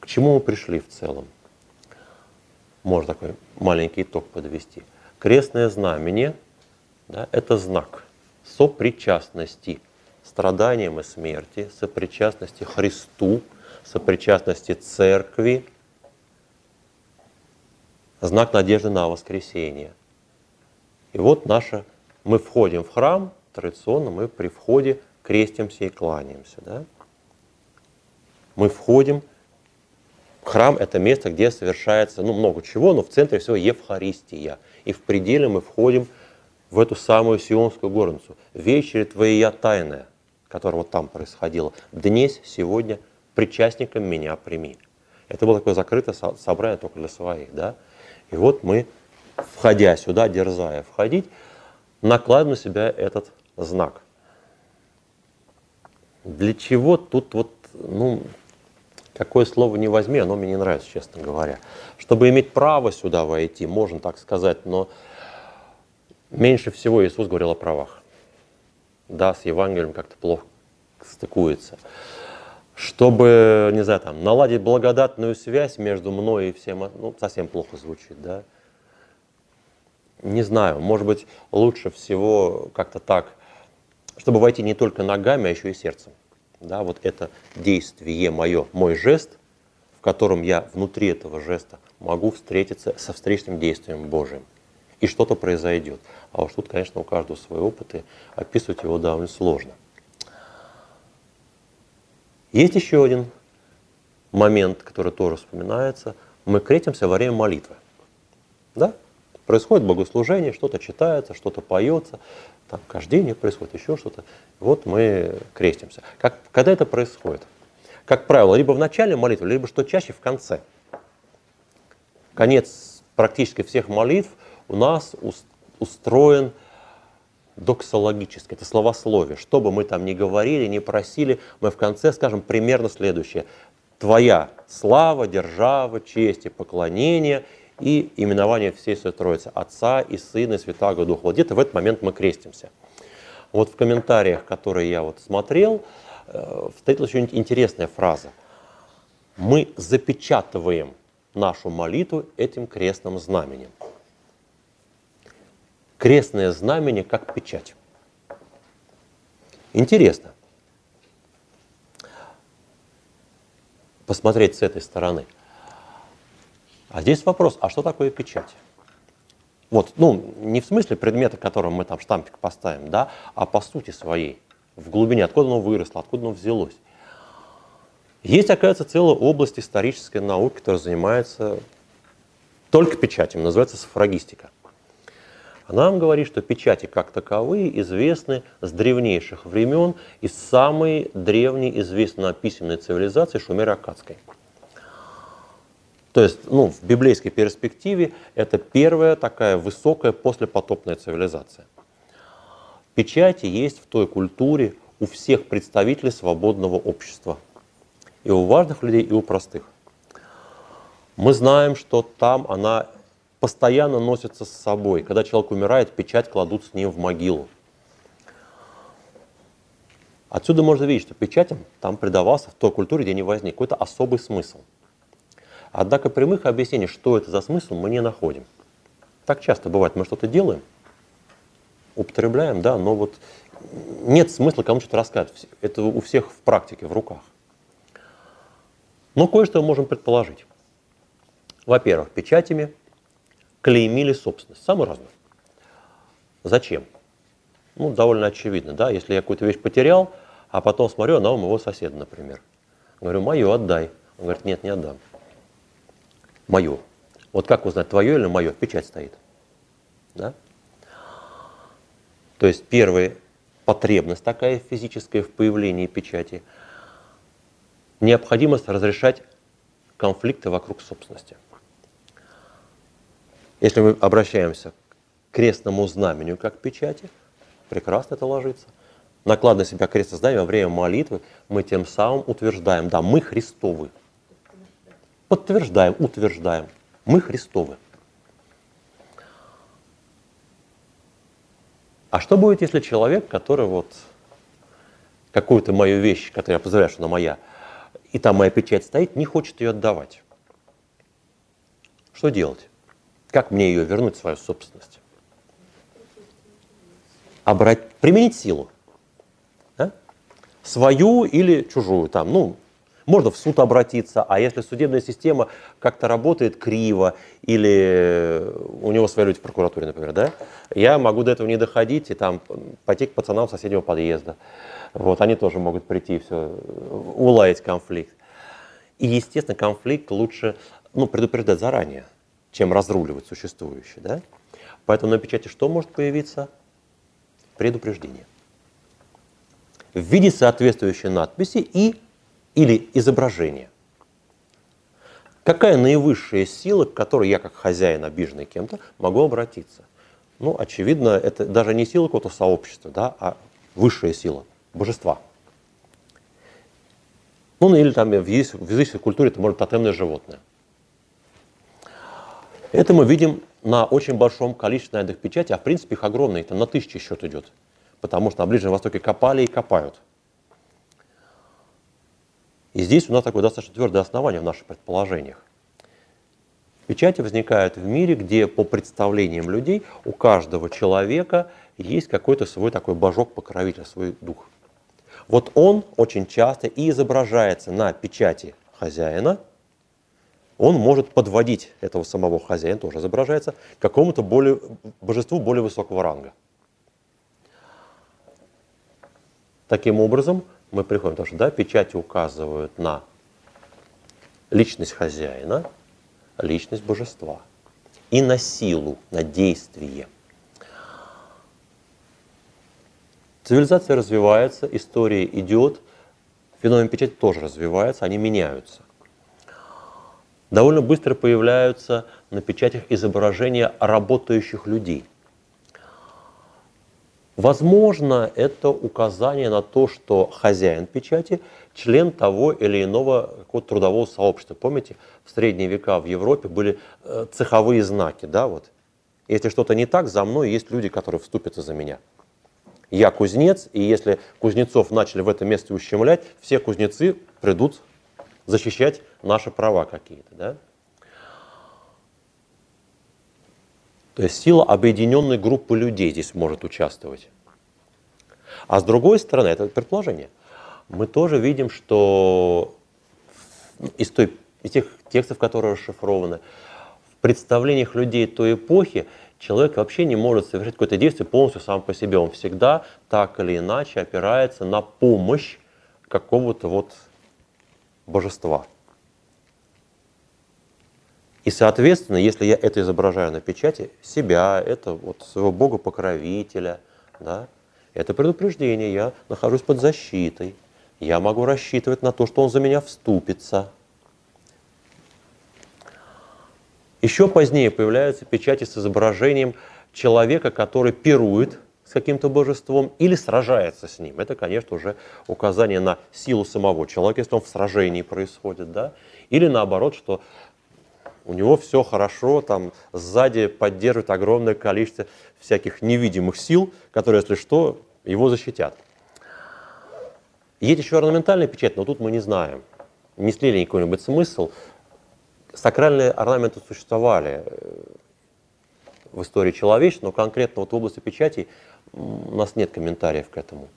К чему мы пришли в целом? Можно такой маленький итог подвести. Крестное знамение да, – это знак сопричастности страданиям и смерти, сопричастности Христу, сопричастности Церкви – знак надежды на воскресение. И вот наша, мы входим в храм, традиционно мы при входе крестимся и кланяемся. Да? Мы входим, храм – это место, где совершается ну, много чего, но в центре всего Евхаристия. И в пределе мы входим в эту самую Сионскую горницу. Вечеря Твоя тайная, которая вот там происходила, днесь, сегодня, причастником меня прими. Это было такое закрытое собрание только для своих, да? И вот мы, входя сюда, дерзая входить, накладываем на себя этот знак. Для чего тут вот, ну, какое слово не возьми, оно мне не нравится, честно говоря. Чтобы иметь право сюда войти, можно так сказать, но меньше всего Иисус говорил о правах. Да, с Евангелием как-то плохо стыкуется чтобы, не знаю, там, наладить благодатную связь между мной и всем, ну, совсем плохо звучит, да. Не знаю, может быть, лучше всего как-то так, чтобы войти не только ногами, а еще и сердцем. Да, вот это действие мое, мой жест, в котором я внутри этого жеста могу встретиться со встречным действием Божиим. И что-то произойдет. А уж тут, конечно, у каждого свой опыт, и описывать его довольно сложно. Есть еще один момент, который тоже вспоминается. Мы крестимся во время молитвы. Да? Происходит богослужение, что-то читается, что-то поется, там кождение происходит, еще что-то. Вот мы крестимся. Как, когда это происходит? Как правило, либо в начале молитвы, либо что чаще в конце. Конец практически всех молитв у нас устроен доксологическое, это словословие. Что бы мы там ни говорили, ни просили, мы в конце скажем примерно следующее. Твоя слава, держава, честь и поклонение и именование всей Святой Троицы, Отца и Сына и Святаго Духа. Вот где-то в этот момент мы крестимся. Вот в комментариях, которые я вот смотрел, э, встретилась очень интересная фраза. Мы запечатываем нашу молитву этим крестным знаменем крестное знамение как печать. Интересно посмотреть с этой стороны. А здесь вопрос, а что такое печать? Вот, ну, не в смысле предмета, которым мы там штампик поставим, да, а по сути своей, в глубине, откуда оно выросло, откуда оно взялось. Есть, оказывается, целая область исторической науки, которая занимается только печатями, называется сафрагистика. Она нам говорит, что печати как таковые известны с древнейших времен из самой древней известной письменной цивилизации Шумеро-Акадской. То есть, ну, в библейской перспективе это первая такая высокая послепотопная цивилизация. Печати есть в той культуре у всех представителей свободного общества. И у важных людей, и у простых. Мы знаем, что там она постоянно носится с собой. Когда человек умирает, печать кладут с ним в могилу. Отсюда можно видеть, что печатям там придавался в той культуре, где они возник, какой-то особый смысл. Однако прямых объяснений, что это за смысл, мы не находим. Так часто бывает, мы что-то делаем, употребляем, да, но вот нет смысла кому что-то рассказывать. Это у всех в практике, в руках. Но кое-что мы можем предположить. Во-первых, печатями клеймили собственность, самую разную. Зачем? Ну, довольно очевидно, да, если я какую-то вещь потерял, а потом смотрю, она у моего соседа, например. Говорю, мое отдай. Он говорит, нет, не отдам. Мое. Вот как узнать, твое или мое? Печать стоит. Да? То есть первая потребность такая физическая в появлении печати, необходимость разрешать конфликты вокруг собственности. Если мы обращаемся к крестному знамению как печати, прекрасно это ложится. Накладывая на себя крестное знамя во время молитвы, мы тем самым утверждаем, да, мы Христовы. Подтверждаем, утверждаем, мы Христовы. А что будет, если человек, который вот какую-то мою вещь, которую я позволяю, что она моя, и там моя печать стоит, не хочет ее отдавать? Что делать? Как мне ее вернуть свою собственность? Обрать, применить силу. Да? Свою или чужую. Там, ну, можно в суд обратиться, а если судебная система как-то работает криво, или у него свои люди в прокуратуре, например, да, я могу до этого не доходить и там пойти к пацанам соседнего подъезда. Вот, они тоже могут прийти и все, уладить конфликт. И, естественно, конфликт лучше ну, предупреждать заранее чем разруливать существующее. Да? Поэтому на печати что может появиться? Предупреждение. В виде соответствующей надписи и или изображения. Какая наивысшая сила, к которой я как хозяин, обиженный кем-то, могу обратиться? Ну, очевидно, это даже не сила какого-то сообщества, да, а высшая сила, божества. Ну, или там в языческой культуре это может тотемное животное. Это мы видим на очень большом количестве найденных печатей, а в принципе их огромное, там на тысячи счет идет, потому что на Ближнем Востоке копали и копают. И здесь у нас такое достаточно твердое основание в наших предположениях. Печати возникают в мире, где по представлениям людей у каждого человека есть какой-то свой такой божок покровитель, свой дух. Вот он очень часто и изображается на печати хозяина, он может подводить этого самого хозяина, тоже изображается, к какому-то более, божеству более высокого ранга. Таким образом, мы приходим, что да, печати указывают на личность хозяина, личность божества и на силу, на действие. Цивилизация развивается, история идет, феномен печати тоже развивается, они меняются довольно быстро появляются на печатях изображения работающих людей. Возможно, это указание на то, что хозяин печати – член того или иного какого-то трудового сообщества. Помните, в средние века в Европе были э, цеховые знаки, да, вот. Если что-то не так, за мной есть люди, которые вступятся за меня. Я кузнец, и если кузнецов начали в этом месте ущемлять, все кузнецы придут защищать наши права какие-то. Да? То есть сила объединенной группы людей здесь может участвовать. А с другой стороны, это предположение, мы тоже видим, что из, той, из тех текстов, которые расшифрованы, в представлениях людей той эпохи человек вообще не может совершить какое-то действие полностью сам по себе. Он всегда так или иначе опирается на помощь какого-то вот божества. И, соответственно, если я это изображаю на печати, себя, это вот своего бога-покровителя, да, это предупреждение, я нахожусь под защитой, я могу рассчитывать на то, что он за меня вступится. Еще позднее появляются печати с изображением человека, который пирует с каким-то божеством или сражается с ним. Это, конечно, уже указание на силу самого человека, если он в сражении происходит, да, или наоборот, что у него все хорошо, там сзади поддерживает огромное количество всяких невидимых сил, которые, если что, его защитят. Есть еще орнаментальная печать, но тут мы не знаем, несли ли какой-нибудь смысл. Сакральные орнаменты существовали э, в истории человечества, но конкретно вот в области печати у нас нет комментариев к этому.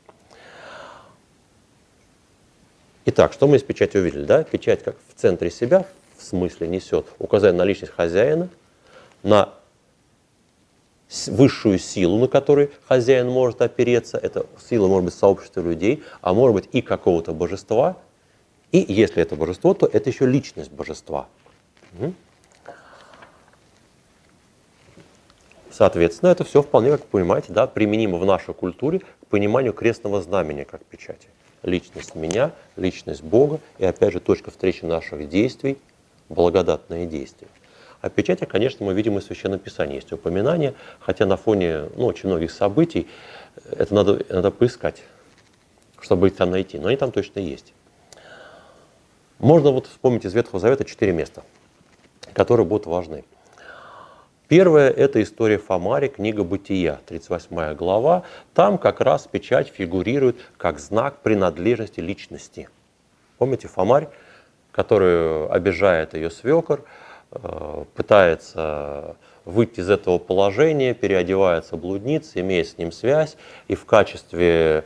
Итак, что мы из печати увидели? Да? Печать как в центре себя, в смысле, несет указание на личность хозяина, на высшую силу, на которой хозяин может опереться. Это сила может быть сообщества людей, а может быть и какого-то божества. И если это божество, то это еще личность божества. Соответственно, это все вполне, как вы понимаете, да, применимо в нашей культуре к пониманию крестного знамения как печати. Личность меня, личность Бога и, опять же, точка встречи наших действий, благодатное действие. О печати, конечно, мы видим и в Священном Писании есть упоминания, хотя на фоне ну, очень многих событий это надо, надо поискать, чтобы их там найти. Но они там точно есть. Можно вот вспомнить из Ветхого Завета четыре места, которые будут важны. Первое – это история Фомари, книга «Бытия», 38 глава. Там как раз печать фигурирует как знак принадлежности личности. Помните Фомарь, которую обижает ее свекор, э, пытается выйти из этого положения, переодевается блудница, имеет с ним связь, и в качестве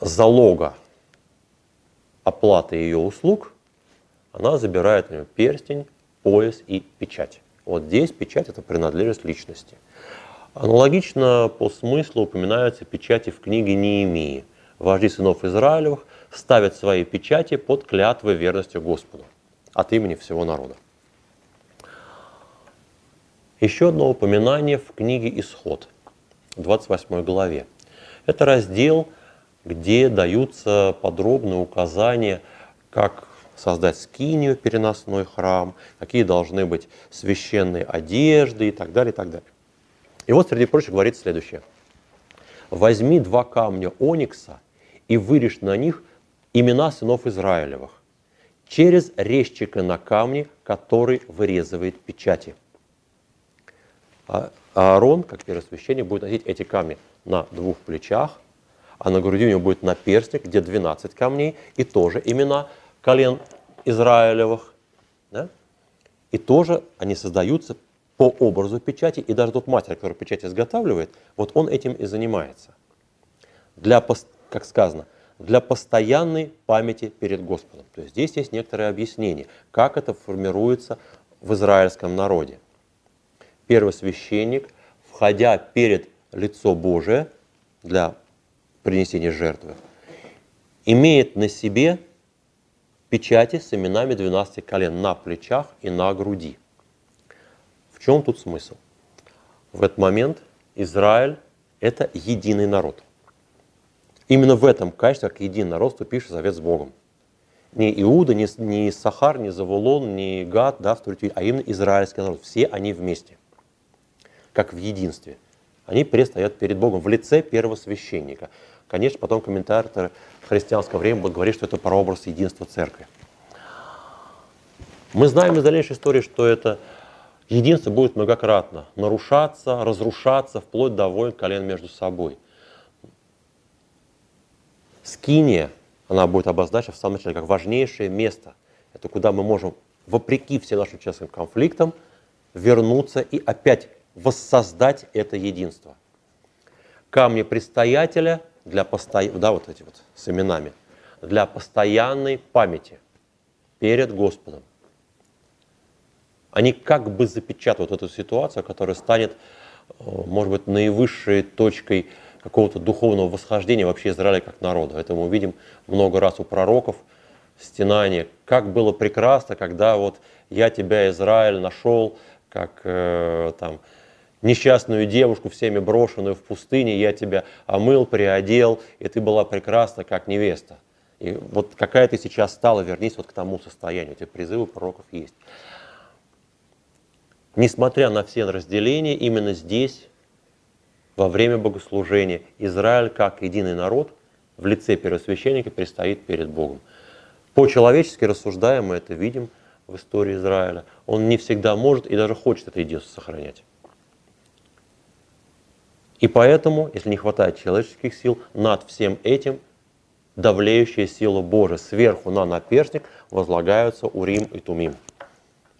залога оплаты ее услуг она забирает у нее перстень, пояс и печать. Вот здесь печать – это принадлежность личности. Аналогично по смыслу упоминаются печати в книге Неемии. Вожди сынов Израилевых ставят свои печати под клятвой верности Господу от имени всего народа. Еще одно упоминание в книге Исход, 28 главе. Это раздел, где даются подробные указания, как создать скинию, переносной храм, какие должны быть священные одежды и так далее, и так далее. И вот, среди прочих, говорит следующее. «Возьми два камня оникса и вырежь на них имена сынов Израилевых через резчика на камне, который вырезывает печати». А Аарон, как первосвященник, будет носить эти камни на двух плечах, а на груди у него будет наперстник, где 12 камней, и тоже имена колен Израилевых. Да? И тоже они создаются по образу печати, и даже тот мастер, который печать изготавливает, вот он этим и занимается. Для, как сказано, для постоянной памяти перед Господом. То есть здесь есть некоторое объяснение, как это формируется в израильском народе. Первый священник, входя перед лицо Божие для принесения жертвы, имеет на себе печати с именами 12 колен на плечах и на груди. В чем тут смысл? В этот момент Израиль – это единый народ. Именно в этом качестве, как единый народ, вступивший завет с Богом. Не Иуда, не, не Сахар, не Завулон, не Гад, да, а именно израильский народ. Все они вместе, как в единстве. Они предстоят перед Богом в лице первого священника. Конечно, потом комментаторы христианского времени будут говорить, что это прообраз единства церкви. Мы знаем из дальнейшей истории, что это единство будет многократно нарушаться, разрушаться, вплоть до войн колен между собой. Скиния, она будет обозначена в самом начале как важнейшее место. Это куда мы можем, вопреки всем нашим частным конфликтам, вернуться и опять воссоздать это единство. Камни предстоятеля для постоянной, да, вот эти вот с именами, для постоянной памяти перед Господом. Они как бы запечатывают эту ситуацию, которая станет, э, может быть, наивысшей точкой какого-то духовного восхождения вообще Израиля как народа. Это мы увидим много раз у пророков, стенание. Как было прекрасно, когда вот я тебя, Израиль, нашел, как э, там, несчастную девушку, всеми брошенную в пустыне, я тебя омыл, приодел, и ты была прекрасна, как невеста. И вот какая ты сейчас стала, вернись вот к тому состоянию. Эти призывы пророков есть. Несмотря на все разделения, именно здесь, во время богослужения, Израиль как единый народ в лице первосвященника предстоит перед Богом. По-человечески рассуждая, мы это видим в истории Израиля. Он не всегда может и даже хочет это единство сохранять. И поэтому, если не хватает человеческих сил, над всем этим давлеющая сила Божия. Сверху на наперстник возлагаются Урим и Тумим.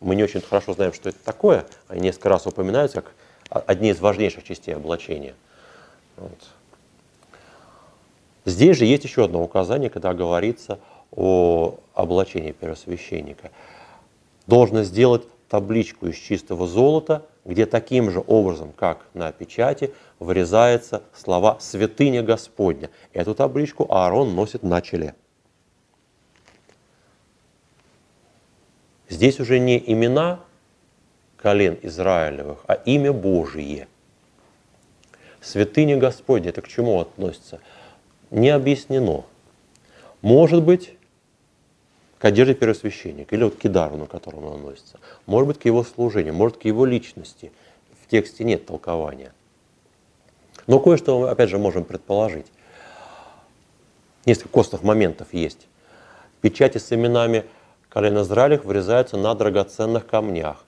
Мы не очень хорошо знаем, что это такое. Они несколько раз упоминаются как одни из важнейших частей облачения. Вот. Здесь же есть еще одно указание, когда говорится о облачении первосвященника. Должно сделать табличку из чистого золота, где таким же образом, как на печати, вырезаются слова «Святыня Господня». Эту табличку Аарон носит на челе. Здесь уже не имена колен Израилевых, а имя Божие. Святыня Господня, это к чему относится? Не объяснено. Может быть, к одежде первосвященника или вот к кидару, на котором он наносится. Может быть, к его служению, может, к его личности. В тексте нет толкования. Но кое-что мы, опять же, можем предположить. Несколько костных моментов есть. Печати с именами колена Израилев вырезаются на драгоценных камнях.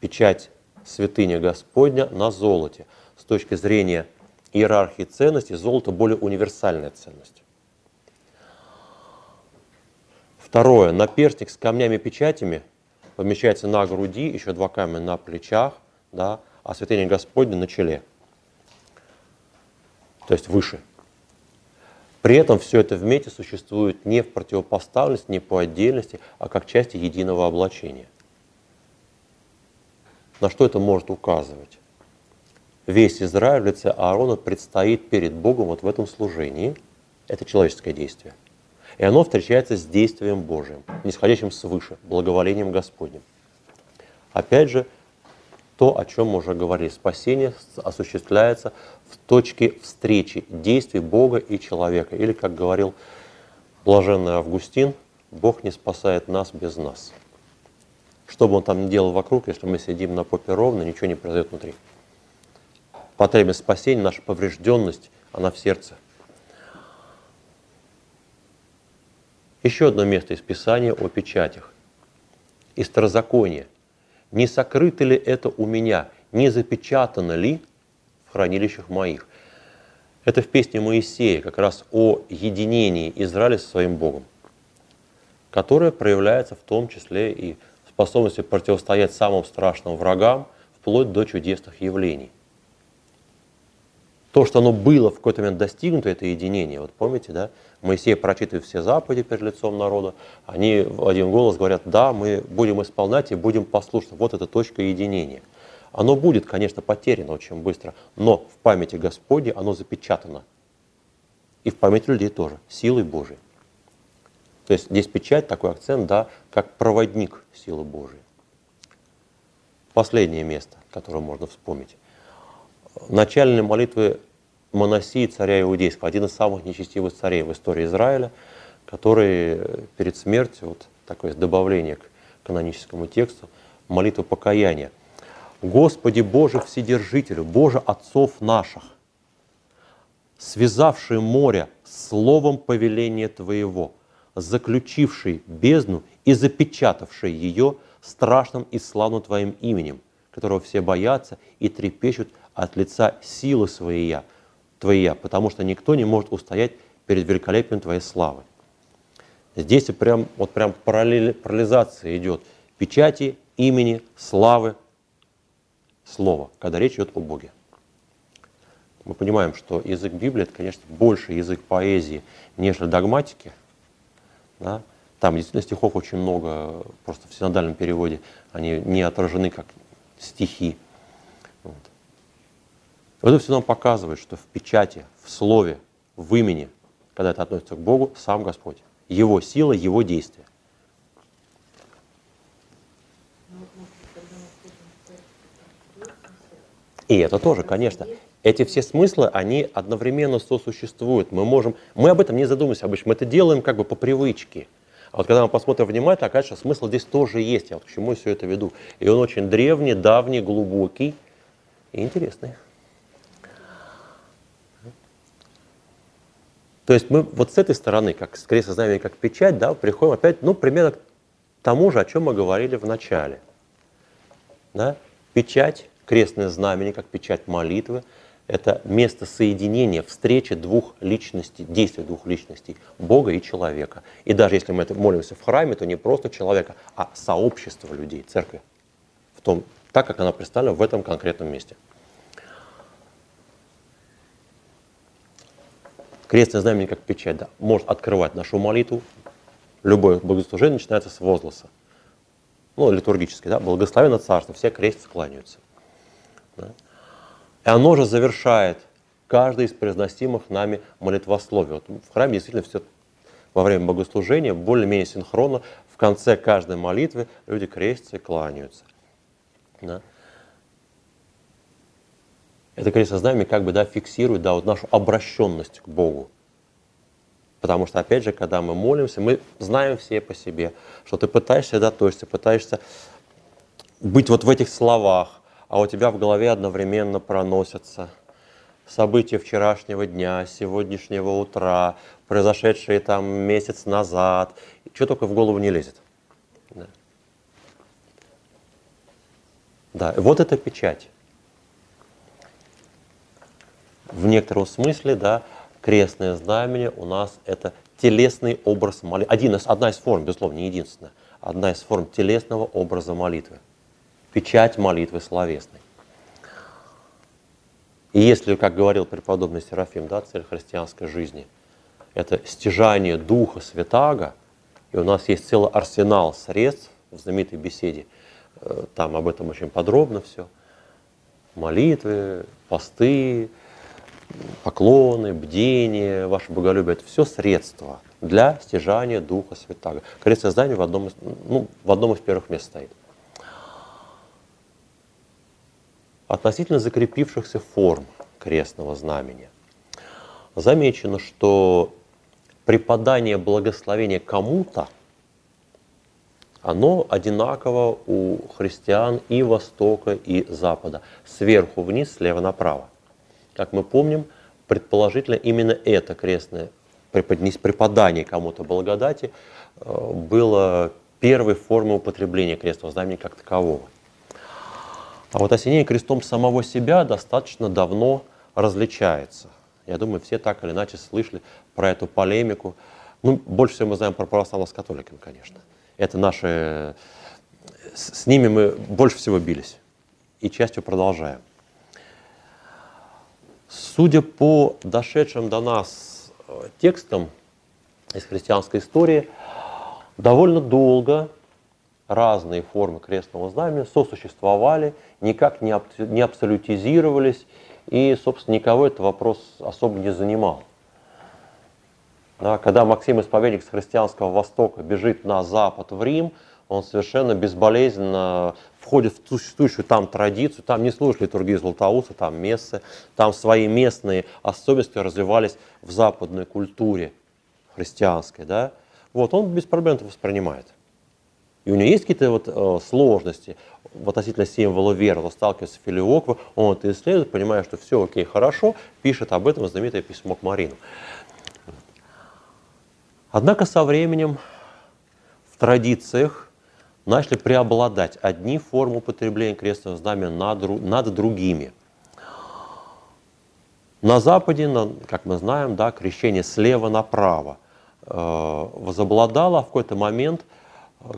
Печать святыня Господня на золоте. С точки зрения иерархии ценностей, золото более универсальная ценность. Второе. Наперстник с камнями-печатями помещается на груди, еще два камня на плечах, да, а святыня Господня на челе. То есть выше. При этом все это вместе существует не в противопоставленности, не по отдельности, а как части единого облачения. На что это может указывать? Весь Израиль в лице Аарона предстоит перед Богом вот в этом служении. Это человеческое действие. И оно встречается с действием Божиим, нисходящим свыше, благоволением Господним. Опять же, то, о чем мы уже говорили, спасение осуществляется в точке встречи действий Бога и человека. Или, как говорил блаженный Августин, Бог не спасает нас без нас. Что бы он там делал вокруг, если мы сидим на попе ровно, ничего не произойдет внутри. Потребность спасения, наша поврежденность, она в сердце – Еще одно место из Писания о печатях. Из Старозакония. «Не сокрыто ли это у меня, не запечатано ли в хранилищах моих?» Это в песне Моисея как раз о единении Израиля со своим Богом, которое проявляется в том числе и способностью противостоять самым страшным врагам, вплоть до чудесных явлений. То, что оно было в какой-то момент достигнуто, это единение. Вот помните, да? Моисей прочитывает все заповеди перед лицом народа, они в один голос говорят, да, мы будем исполнять и будем послушны. Вот эта точка единения. Оно будет, конечно, потеряно очень быстро, но в памяти Господней оно запечатано. И в памяти людей тоже, силой Божией. То есть здесь печать, такой акцент, да, как проводник силы Божией. Последнее место, которое можно вспомнить. Начальные молитвы Моносии, царя Иудейского, один из самых нечестивых царей в истории Израиля, который перед смертью, вот такое добавление к каноническому тексту, молитва покаяния. «Господи Боже Вседержителю, Боже отцов наших, связавший море словом повеления Твоего, заключивший бездну и запечатавший ее страшным и славным Твоим именем, которого все боятся и трепещут от лица силы Своей, Твоя, потому что никто не может устоять перед великолепием Твоей славы. Здесь прям, вот прям параллель, параллелизация идет печати, имени, славы, слова, когда речь идет о Боге. Мы понимаем, что язык Библии это, конечно, больше язык поэзии, нежели догматики. Да? Там действительно стихов очень много, просто в синодальном переводе они не отражены как стихи. Вот. Это все нам показывает, что в печати, в слове, в имени, когда это относится к Богу, сам Господь. Его сила, Его действия. И это тоже, конечно. Эти все смыслы, они одновременно сосуществуют. Мы можем, мы об этом не задумываемся обычно, мы это делаем как бы по привычке. А вот когда мы посмотрим внимательно, окажется, смысл здесь тоже есть. Я вот к чему все это веду. И он очень древний, давний, глубокий и интересный. То есть мы вот с этой стороны, как скорее со знамени, как печать, да, приходим опять, ну, примерно тому же, о чем мы говорили в начале. Да? Печать, крестное знамение, как печать молитвы, это место соединения, встречи двух личностей, действия двух личностей, Бога и человека. И даже если мы это молимся в храме, то не просто человека, а сообщество людей, церкви, в том, так как она представлена в этом конкретном месте. Крестное знамение как печать, да, может открывать нашу молитву. Любое богослужение начинается с возгласа. Ну, литургически, да, благословенно царство, все крестятся, кланяются. Да. И оно же завершает каждый из произносимых нами молитвословий. Вот в храме действительно все во время богослужения более-менее синхронно. В конце каждой молитвы люди крестятся и кланяются. Да? Это крестное знамя как бы да, фиксирует да, вот нашу обращенность к Богу. Потому что, опять же, когда мы молимся, мы знаем все по себе, что ты пытаешься, да, то есть пытаешься быть вот в этих словах, а у тебя в голове одновременно проносятся события вчерашнего дня, сегодняшнего утра, произошедшие там месяц назад, что только в голову не лезет. Да. да, вот эта печать. В некотором смысле, да, крестное знамение у нас это телесный образ молитвы. Один из, одна из форм, безусловно, не единственная, одна из форм телесного образа молитвы печать молитвы словесной. И если, как говорил преподобный Серафим, да, цель христианской жизни – это стяжание Духа Святаго, и у нас есть целый арсенал средств в знаменитой беседе, э, там об этом очень подробно все, молитвы, посты, поклоны, бдение, ваше боголюбие – это все средства для стяжания Духа Святаго. Крестное здание в одном из, ну, в одном из первых мест стоит. Относительно закрепившихся форм крестного знамения. Замечено, что преподание благословения кому-то, оно одинаково у христиан и Востока, и Запада. Сверху вниз, слева направо. Как мы помним, предположительно именно это крестное преподание кому-то благодати э, было первой формой употребления крестного знамени как такового. А вот осенение крестом самого себя достаточно давно различается. Я думаю, все так или иначе слышали про эту полемику. Ну, больше всего мы знаем про православных с католиками, конечно. Это наши... С ними мы больше всего бились. И частью продолжаем. Судя по дошедшим до нас э, текстам из христианской истории, довольно долго разные формы крестного знамени сосуществовали, никак не, аб не абсолютизировались, и, собственно, никого этот вопрос особо не занимал. Да, когда Максим Исповедник с христианского Востока бежит на Запад, в Рим, он совершенно безболезненно входит в существующую там традицию, там не служит литургии Златоуста, там мессы, там свои местные особенности развивались в западной культуре христианской. Да? Вот, он без проблем это воспринимает и у него есть какие-то вот, э, сложности в относительно символа веры, он сталкивается с филиоквой, он это исследует, понимая, что все окей, хорошо, пишет об этом знаменитое письмо к Марину. Однако со временем в традициях начали преобладать одни формы употребления крестного знамени над, над другими. На Западе, на, как мы знаем, да, крещение слева направо э, возобладало, а в какой-то момент –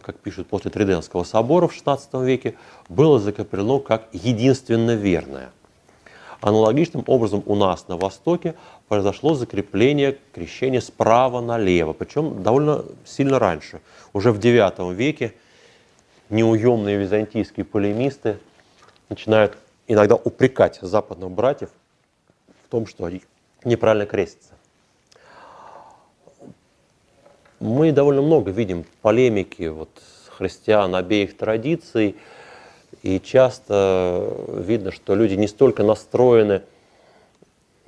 как пишут после Триденского собора в XVI веке, было закреплено как единственно верное. Аналогичным образом у нас на Востоке произошло закрепление крещения справа налево, причем довольно сильно раньше. Уже в IX веке неуемные византийские полемисты начинают иногда упрекать западных братьев в том, что они неправильно крестятся мы довольно много видим полемики вот, христиан обеих традиций, и часто видно, что люди не столько настроены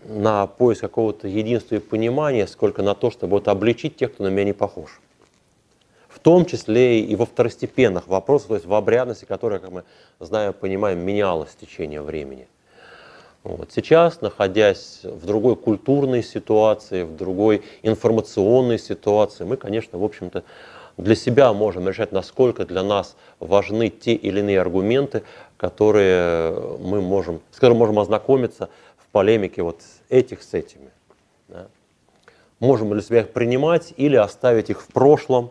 на поиск какого-то единства и понимания, сколько на то, чтобы вот обличить тех, кто на меня не похож. В том числе и во второстепенных вопросах, то есть в обрядности, которая, как мы знаем, понимаем, менялась в течение времени. Вот. Сейчас, находясь в другой культурной ситуации, в другой информационной ситуации, мы, конечно, в общем-то, для себя можем решать, насколько для нас важны те или иные аргументы, которые мы можем, с которыми можем ознакомиться в полемике вот этих с этими. Да. Можем ли себя их принимать или оставить их в прошлом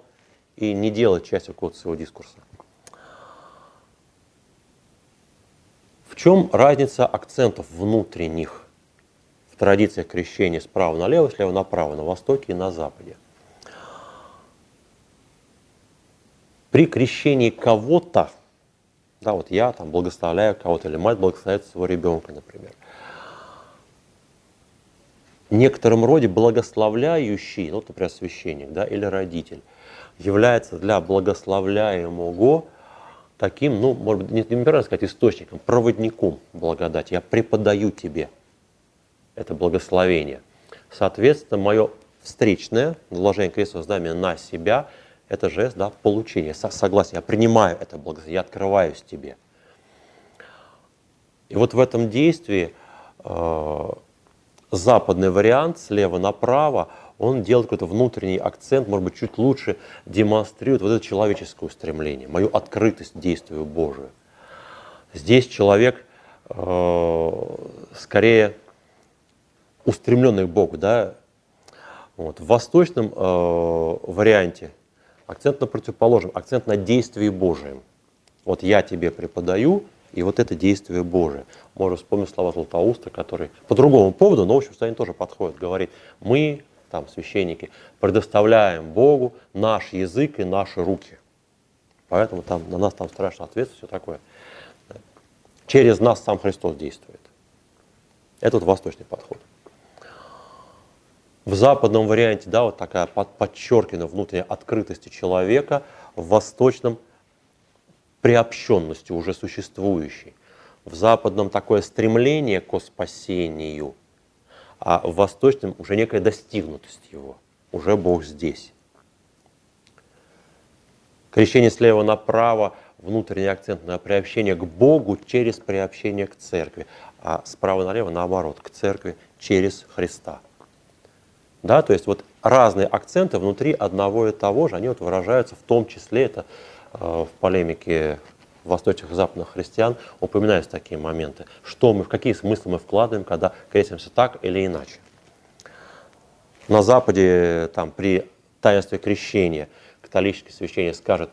и не делать частью какого-то своего дискурса. В чем разница акцентов внутренних в традициях крещения справа налево, слева направо, на востоке и на западе? При крещении кого-то, да, вот я там благословляю кого-то, или мать благословляет своего ребенка, например, в некотором роде благословляющий, ну, например, священник, да, или родитель, является для благословляемого таким, ну, может быть, не, не правильно сказать источником, проводником благодати. Я преподаю тебе это благословение. Соответственно, мое встречное наложение крестного знамения на себя – это жест да, получения, согласия. Я принимаю это благословение, я открываюсь тебе. И вот в этом действии э, западный вариант слева направо – он делает какой-то внутренний акцент, может быть, чуть лучше демонстрирует вот это человеческое устремление, мою открытость действию Божию. Здесь человек э, скорее устремленный к Богу, да. Вот. В восточном э, варианте акцент на противоположном, акцент на действии Божьем. Вот я тебе преподаю, и вот это действие Божие. Можно вспомнить слова Златоуста, который по другому поводу, но в общем, они тоже подходят, говорит, мы там священники, предоставляем Богу наш язык и наши руки. Поэтому там, на нас там страшно ответственность, все такое. Через нас сам Христос действует. Это вот восточный подход. В западном варианте, да, вот такая подчеркивание внутренней открытости человека, в восточном приобщенности уже существующей. В западном такое стремление к спасению – а в восточном уже некая достигнутость его, уже Бог здесь. Крещение слева направо, внутренний акцент на приобщение к Богу через приобщение к церкви, а справа налево наоборот, к церкви через Христа. Да, то есть вот разные акценты внутри одного и того же, они вот выражаются в том числе, это э, в полемике восточных и западных христиан упоминаются такие моменты. Что мы, в какие смыслы мы вкладываем, когда крестимся так или иначе. На Западе там, при таинстве крещения католический священник скажет,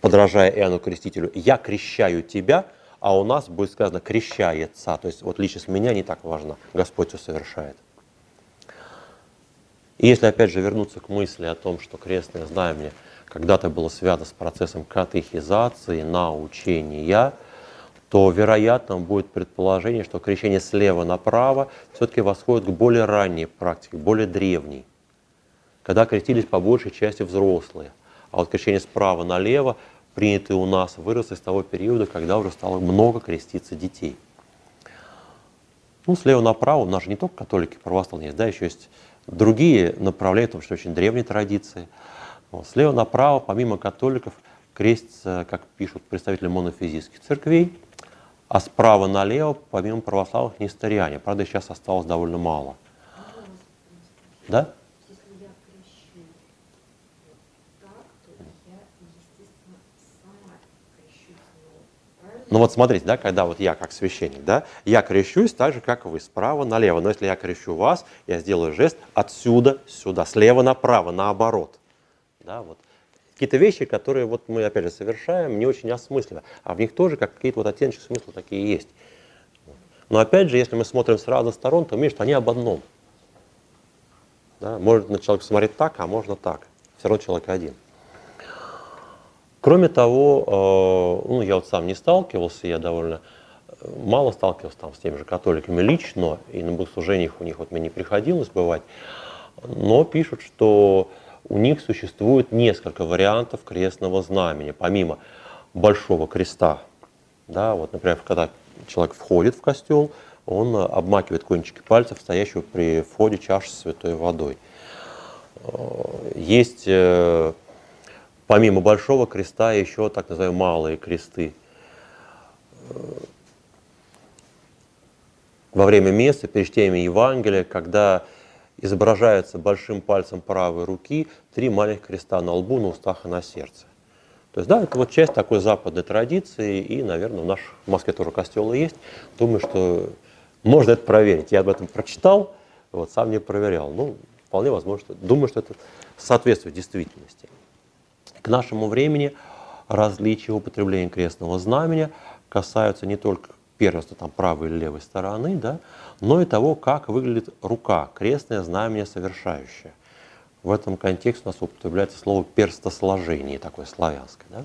подражая Иоанну Крестителю, «Я крещаю тебя», а у нас будет сказано «крещается». То есть вот личность меня не так важна, Господь все совершает. И если опять же вернуться к мысли о том, что крестное знамение – когда-то было связано с процессом катехизации, научения, то вероятно будет предположение, что крещение слева направо все-таки восходит к более ранней практике, более древней, когда крестились по большей части взрослые. А вот крещение справа налево, принятое у нас, выросло из того периода, когда уже стало много креститься детей. Ну, слева направо у нас же не только католики, православные да, еще есть другие направления, потому что очень древние традиции. Слева направо, помимо католиков, крестятся, как пишут представители монофизических церквей, а справа налево, помимо православных, несториане. Правда, сейчас осталось довольно мало. Да? Ну вот смотрите, да, когда вот я как священник, да, я крещусь так же, как вы, справа налево. Но если я крещу вас, я сделаю жест отсюда сюда, слева направо, наоборот. Да, вот. Какие-то вещи, которые вот мы, опять же, совершаем, не очень осмысленно, а в них тоже как какие-то вот оттеночки смысла такие есть. Но опять же, если мы смотрим с разных сторон, то видишь, что они об одном. Да? Можно человек смотреть так, а можно так. Все равно человек один. Кроме того, э, ну, я вот сам не сталкивался, я довольно э, мало сталкивался там с теми же католиками лично, и на богослужениях у них вот мне не приходилось бывать, но пишут, что у них существует несколько вариантов крестного знамени, помимо большого креста. Да, вот, например, когда человек входит в костел, он обмакивает кончики пальцев, стоящего при входе чаши с святой водой. Э, есть э, помимо большого креста еще так называемые малые кресты. Э, во время мессы, перед чтением Евангелия, когда изображается большим пальцем правой руки три маленьких креста на лбу, на устах и на сердце. То есть, да, это вот часть такой западной традиции, и, наверное, у нас в Москве тоже костелы есть. Думаю, что можно это проверить. Я об этом прочитал, вот, сам не проверял. Ну, вполне возможно, что, думаю, что это соответствует действительности. К нашему времени различия употребления крестного знамения касаются не только первенства там, правой или левой стороны, да, но и того, как выглядит рука, крестное знамение совершающее. В этом контексте у нас употребляется слово перстосложение, такое славянское. Да?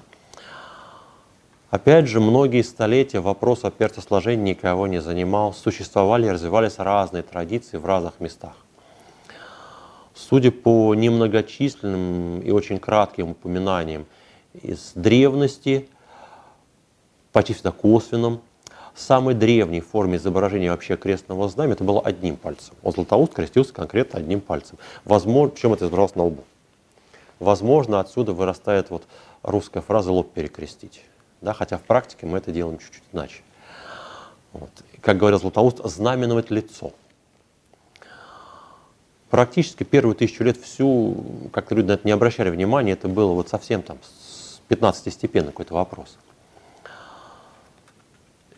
Опять же, многие столетия вопрос о перстосложении никого не занимал. Существовали и развивались разные традиции в разных местах. Судя по немногочисленным и очень кратким упоминаниям из древности, почти всегда косвенным, самой древней форме изображения вообще крестного знамени это было одним пальцем. Он Златоуст крестился конкретно одним пальцем. Возможно, причем это изображалось на лбу. Возможно, отсюда вырастает вот русская фраза «лоб перекрестить». Да, хотя в практике мы это делаем чуть-чуть иначе. Вот. Как говорил Златоуст, знаменовать лицо. Практически первую тысячу лет всю, как-то люди на это не обращали внимания, это было вот совсем там с 15-степенный какой-то вопрос.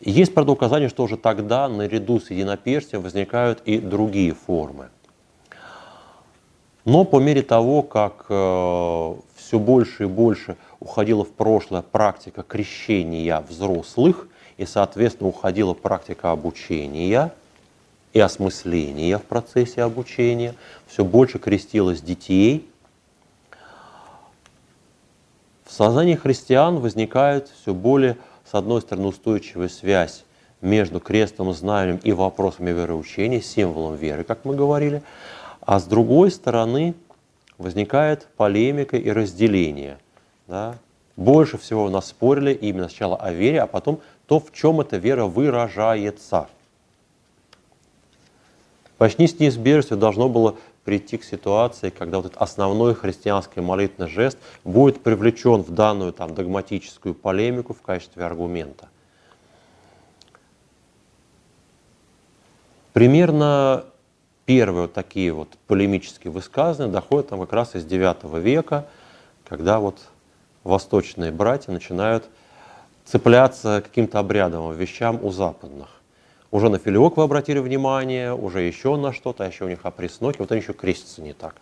Есть, правда, указание, что уже тогда наряду с единоперстием возникают и другие формы. Но по мере того, как э, все больше и больше уходила в прошлое практика крещения взрослых, и, соответственно, уходила практика обучения и осмысления в процессе обучения, все больше крестилось детей. В сознании христиан возникает все более с одной стороны, устойчивая связь между крестным знаменем и вопросами вероучения, символом веры, как мы говорили, а с другой стороны возникает полемика и разделение. Да? Больше всего у нас спорили именно сначала о вере, а потом то, в чем эта вера выражается. Почти с неизбежностью должно было прийти к ситуации, когда вот этот основной христианский молитвенный жест будет привлечен в данную там, догматическую полемику в качестве аргумента. Примерно первые вот такие вот полемические высказывания доходят там как раз из IX века, когда вот восточные братья начинают цепляться каким-то обрядом, вещам у западных. Уже на филиок вы обратили внимание, уже еще на что-то, а еще у них опресноки, вот они еще крестятся не так.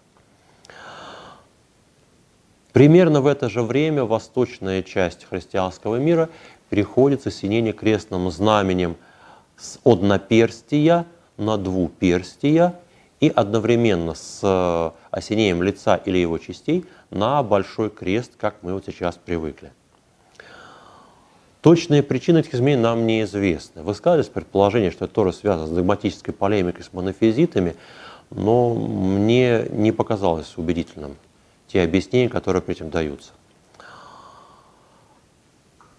Примерно в это же время восточная часть христианского мира переходит с осенения крестным знаменем с одноперстия на двуперстия и одновременно с э, осенением лица или его частей на большой крест, как мы вот сейчас привыкли. Точные причины этих изменений нам неизвестны. Высказывались предположение, что это тоже связано с догматической полемикой с монофизитами, но мне не показалось убедительным те объяснения, которые при этом даются.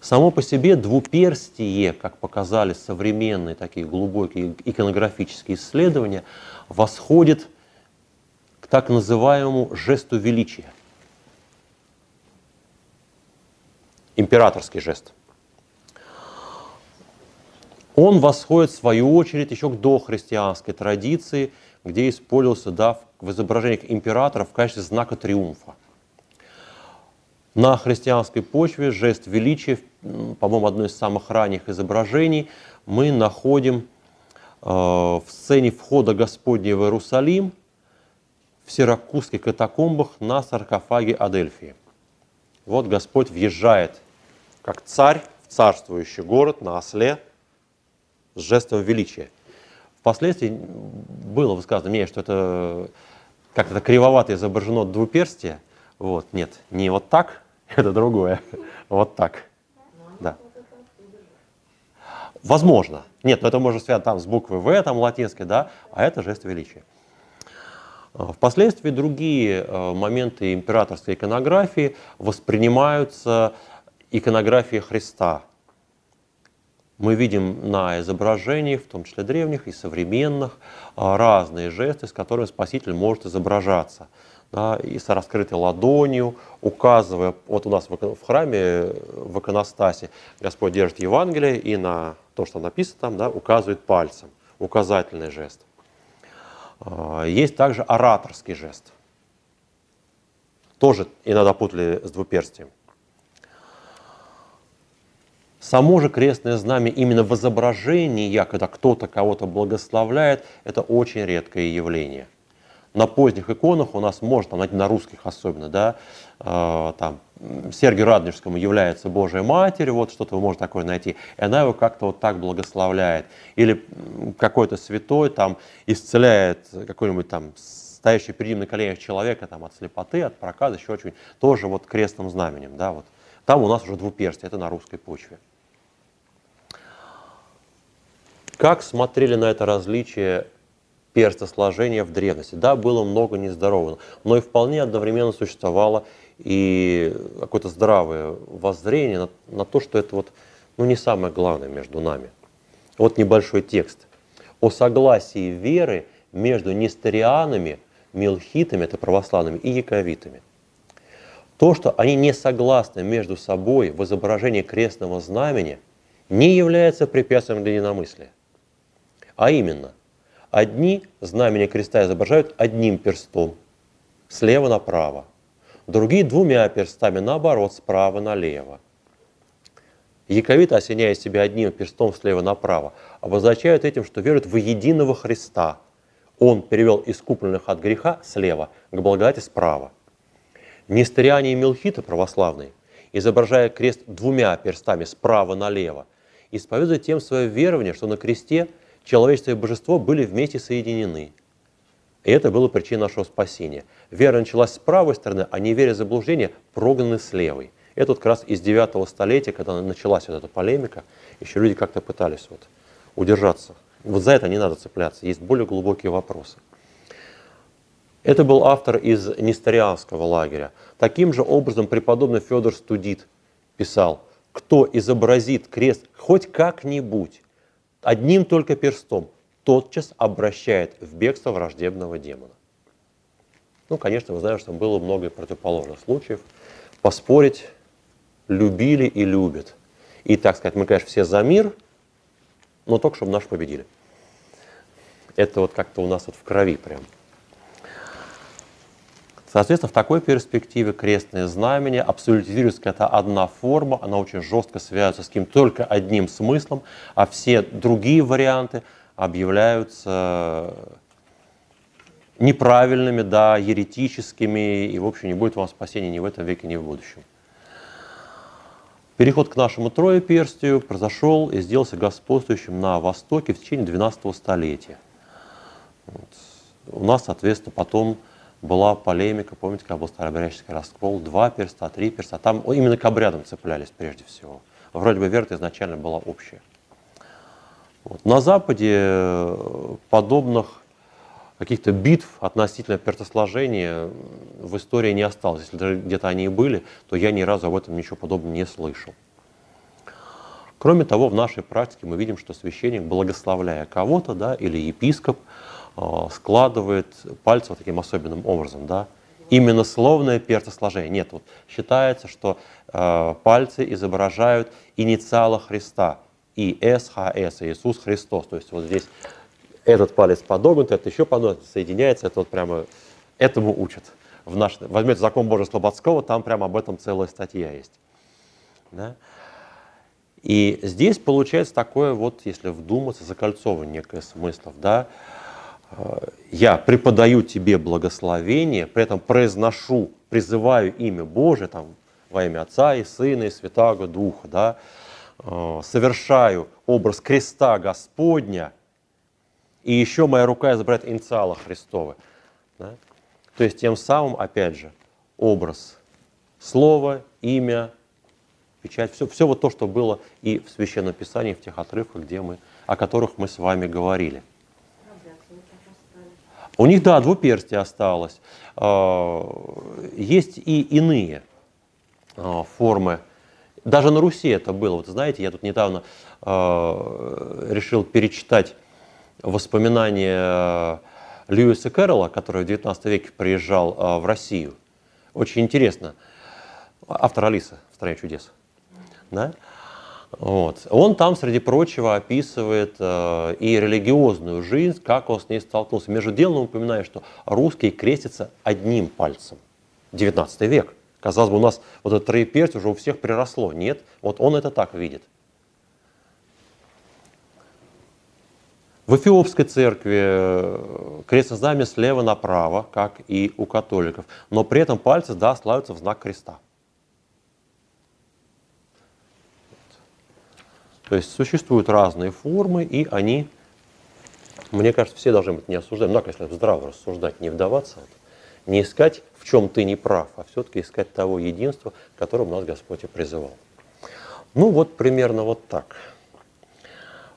Само по себе двуперстие, как показали современные такие глубокие иконографические исследования, восходит к так называемому жесту величия. Императорский жест – он восходит, в свою очередь, еще к дохристианской традиции, где использовался да, в изображениях императора в качестве знака триумфа. На христианской почве жест величия, по-моему, одно из самых ранних изображений, мы находим э, в сцене входа Господня в Иерусалим в сиракузских катакомбах на саркофаге Адельфии. Вот Господь въезжает как царь в царствующий город на осле – с жестом величия. Впоследствии было высказано мнение, что это как-то кривовато изображено двуперстие. Вот, нет, не вот так, это другое, вот так. Да. Возможно. Нет, но это может связано там с буквой В, там латинской, да, а это жест величия. Впоследствии другие э, моменты императорской иконографии воспринимаются иконографией Христа, мы видим на изображениях, в том числе древних и современных, а, разные жесты, с которыми Спаситель может изображаться. Да, и с раскрытой ладонью, указывая, вот у нас в храме, в иконостасе, Господь держит Евангелие и на то, что написано там, да, указывает пальцем, указательный жест. А, есть также ораторский жест. Тоже иногда путали с двуперстием. Само же крестное знамя именно в изображении, когда кто-то кого-то благословляет, это очень редкое явление. На поздних иконах у нас можно, на русских особенно, да, э, там, Сергию Радонежскому является Божья Матерь, вот что-то вы можете такое найти, и она его как-то вот так благословляет. Или какой-то святой там исцеляет какой-нибудь там стоящий перед ним на коленях человека там, от слепоты, от проказа, еще очень, тоже вот крестным знаменем. Да, вот. Там у нас уже двуперстие, это на русской почве. Как смотрели на это различие перстосложения в древности? Да, было много нездорового, но и вполне одновременно существовало и какое-то здравое воззрение на, на то, что это вот, ну, не самое главное между нами. Вот небольшой текст. О согласии веры между несторианами, милхитами, это православными, и яковитами. То, что они не согласны между собой в изображении крестного знамени, не является препятствием для единомыслия. А именно, одни знамения креста изображают одним перстом, слева направо, другие двумя перстами, наоборот, справа налево. Яковиты, осеняя себя одним перстом слева направо, обозначают этим, что веруют в единого Христа. Он перевел искупленных от греха слева к благодати справа. Несториане и мелхиты православные, изображая крест двумя перстами справа налево, исповедуют тем свое верование, что на кресте – человечество и божество были вместе соединены. И это было причиной нашего спасения. Вера началась с правой стороны, а неверие заблуждения прогнаны с левой. Это вот как раз из 9 столетия, когда началась вот эта полемика, еще люди как-то пытались вот удержаться. Вот за это не надо цепляться, есть более глубокие вопросы. Это был автор из несторианского лагеря. Таким же образом преподобный Федор Студит писал, кто изобразит крест хоть как-нибудь одним только перстом тотчас обращает в бегство враждебного демона. Ну, конечно, мы знаем, что было много противоположных случаев. Поспорить любили и любят. И, так сказать, мы, конечно, все за мир, но только чтобы наш победили. Это вот как-то у нас вот в крови прям. Соответственно, в такой перспективе крестное знамение абсолютизируется это одна форма, она очень жестко связывается с каким-то только одним смыслом, а все другие варианты объявляются неправильными, да, еретическими, и, в общем, не будет вам спасения ни в этом веке, ни в будущем. Переход к нашему троеперстию произошел и сделался господствующим на Востоке в течение 12 столетия. Вот. У нас, соответственно, потом была полемика, помните, когда был старообрядческий раскол, два перста, три перста, там именно к обрядам цеплялись прежде всего. Вроде бы вера изначально была общая. Вот. На Западе э, подобных каких-то битв относительно пертосложения в истории не осталось. Если где-то они и были, то я ни разу об этом ничего подобного не слышал. Кроме того, в нашей практике мы видим, что священник, благословляя кого-то, да, или епископ, складывает пальцы вот таким особенным образом, да, именно словное перцесложение. Нет, вот считается, что э, пальцы изображают инициалы Христа, ИСХС, Иисус Христос. То есть вот здесь этот палец подогнут, это еще подогнут, соединяется, это вот прямо этому учат. В наш, возьмете закон Божий Слободского, там прямо об этом целая статья есть. Да? И здесь получается такое вот, если вдуматься, закольцовывание некое смыслов, да, я преподаю тебе благословение, при этом произношу, призываю имя Божие, там, во имя Отца и Сына и Святаго Духа, да, э, совершаю образ креста Господня, и еще моя рука изображает инициала Христова. Да? То есть тем самым, опять же, образ слова, имя, печать, все, все вот то, что было и в Священном Писании, в тех отрывках, где мы, о которых мы с вами говорили. У них, да, двуперстие осталось. А, есть и иные а, формы. Даже на Руси это было. Вот знаете, я тут недавно а, решил перечитать воспоминания Льюиса Кэрролла, который в XIX веке приезжал в Россию. Очень интересно. Автор Алисы в «Стране чудес». Да? Вот. Он там, среди прочего, описывает э, и религиозную жизнь, как он с ней столкнулся. Между делом он упоминает, что русские крестятся одним пальцем. 19 век. Казалось бы, у нас вот это троеперстие уже у всех приросло. Нет, вот он это так видит. В Эфиопской церкви э, крестное знамя слева направо, как и у католиков, но при этом пальцы да, славятся в знак креста. То есть существуют разные формы, и они, мне кажется, все должны быть не осуждаем. Ну, если здраво рассуждать, не вдаваться, не искать, в чем ты не прав, а все-таки искать того единства, которым нас Господь и призывал. Ну, вот примерно вот так.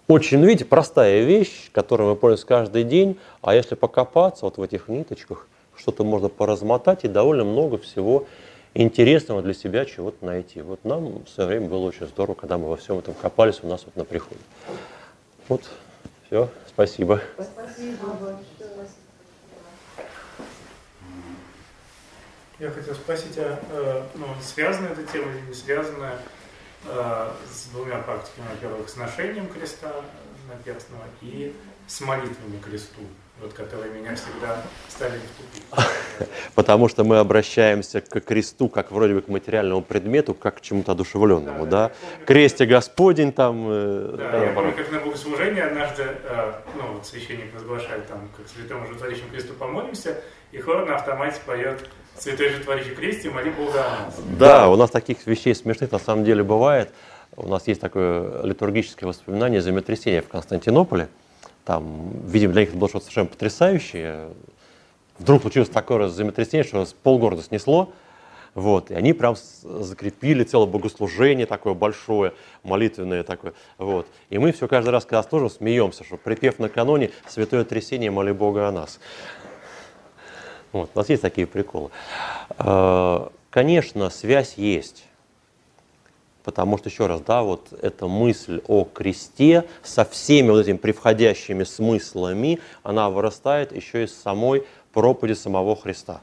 Очень, ну, видите, простая вещь, которой мы пользуемся каждый день, а если покопаться вот в этих ниточках, что-то можно поразмотать и довольно много всего интересного для себя чего-то найти. Вот нам в свое время было очень здорово, когда мы во всем этом копались у нас вот на приходе. Вот, все, спасибо. Спасибо большое. Я хотел спросить, а э, ну, связана эта тема или не связана э, с двумя практиками, во-первых, с ношением креста наперстного и с молитвами кресту? Вот, которые меня всегда ставили в тупик. Потому что мы обращаемся к кресту, как вроде бы к материальному предмету, как к чему-то одушевленному, да? да? Помню, Кресте Господень там... Э, да, я помню, как на богослужении однажды, э, ну, вот священник возглашает там, как святому животворящему кресту помолимся, и хор на автомате поет «Святой животворящий кресте, моли Бога о нас». Да, у нас таких вещей смешных на самом деле бывает. У нас есть такое литургическое воспоминание землетрясения в Константинополе – там, видимо, для них это было что-то совершенно потрясающее. Вдруг случилось такое землетрясение, что полгорода снесло. Вот, и они прям закрепили целое богослужение такое большое, молитвенное такое. Вот. И мы все каждый раз, когда служим, смеемся, что припев накануне «Святое трясение, моли Бога о нас». Вот, у нас есть такие приколы. А, конечно, связь есть. Потому что, еще раз, да, вот эта мысль о кресте со всеми вот этими превходящими смыслами, она вырастает еще из самой проповеди самого Христа.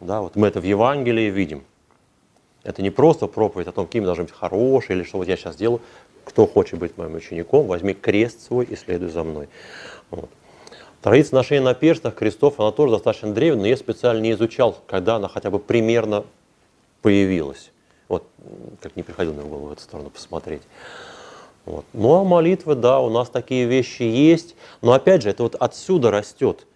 Да, вот мы это в Евангелии видим. Это не просто проповедь о том, каким должны быть хорошие, или что вот я сейчас делаю. Кто хочет быть моим учеником, возьми крест свой и следуй за мной. Вот. Традиция ношения на перстах крестов, она тоже достаточно древняя, но я специально не изучал, когда она хотя бы примерно появилась. Вот, как не приходил мне в голову в эту сторону посмотреть. Вот. Ну а молитвы, да, у нас такие вещи есть. Но опять же, это вот отсюда растет.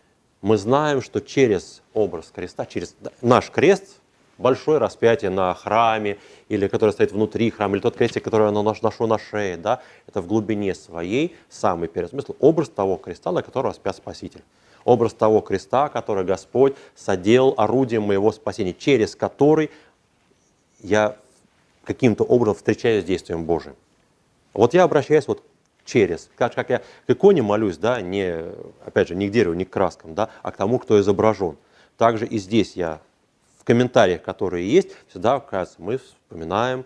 Мы знаем, что через образ креста, через наш крест, большое распятие на храме, или который стоит внутри храма, или тот крестик, который я ношу на шее, да, это в глубине своей самый первый смысл, образ того креста, на котором распят Спаситель. Образ того креста, который Господь соделал орудием моего спасения, через который я каким-то образом встречаюсь с действием Божьим. Вот я обращаюсь вот через, как, как я к иконе молюсь, да, не, опять же, не к дереву, не к краскам, да, а к тому, кто изображен. Также и здесь я в комментариях, которые есть, всегда, оказывается, мы вспоминаем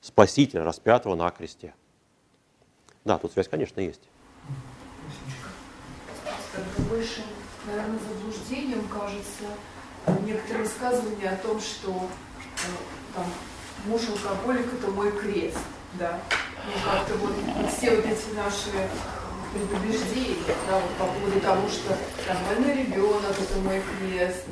Спасителя, распятого на кресте. Да, тут связь, конечно, есть. Это больше, наверное, заблуждением кажется некоторые высказывания о том, что там, муж алкоголик это мой крест, да. Ну как-то вот все вот эти наши предубеждения, да, вот по поводу того, что там больной ребенок это мой крест.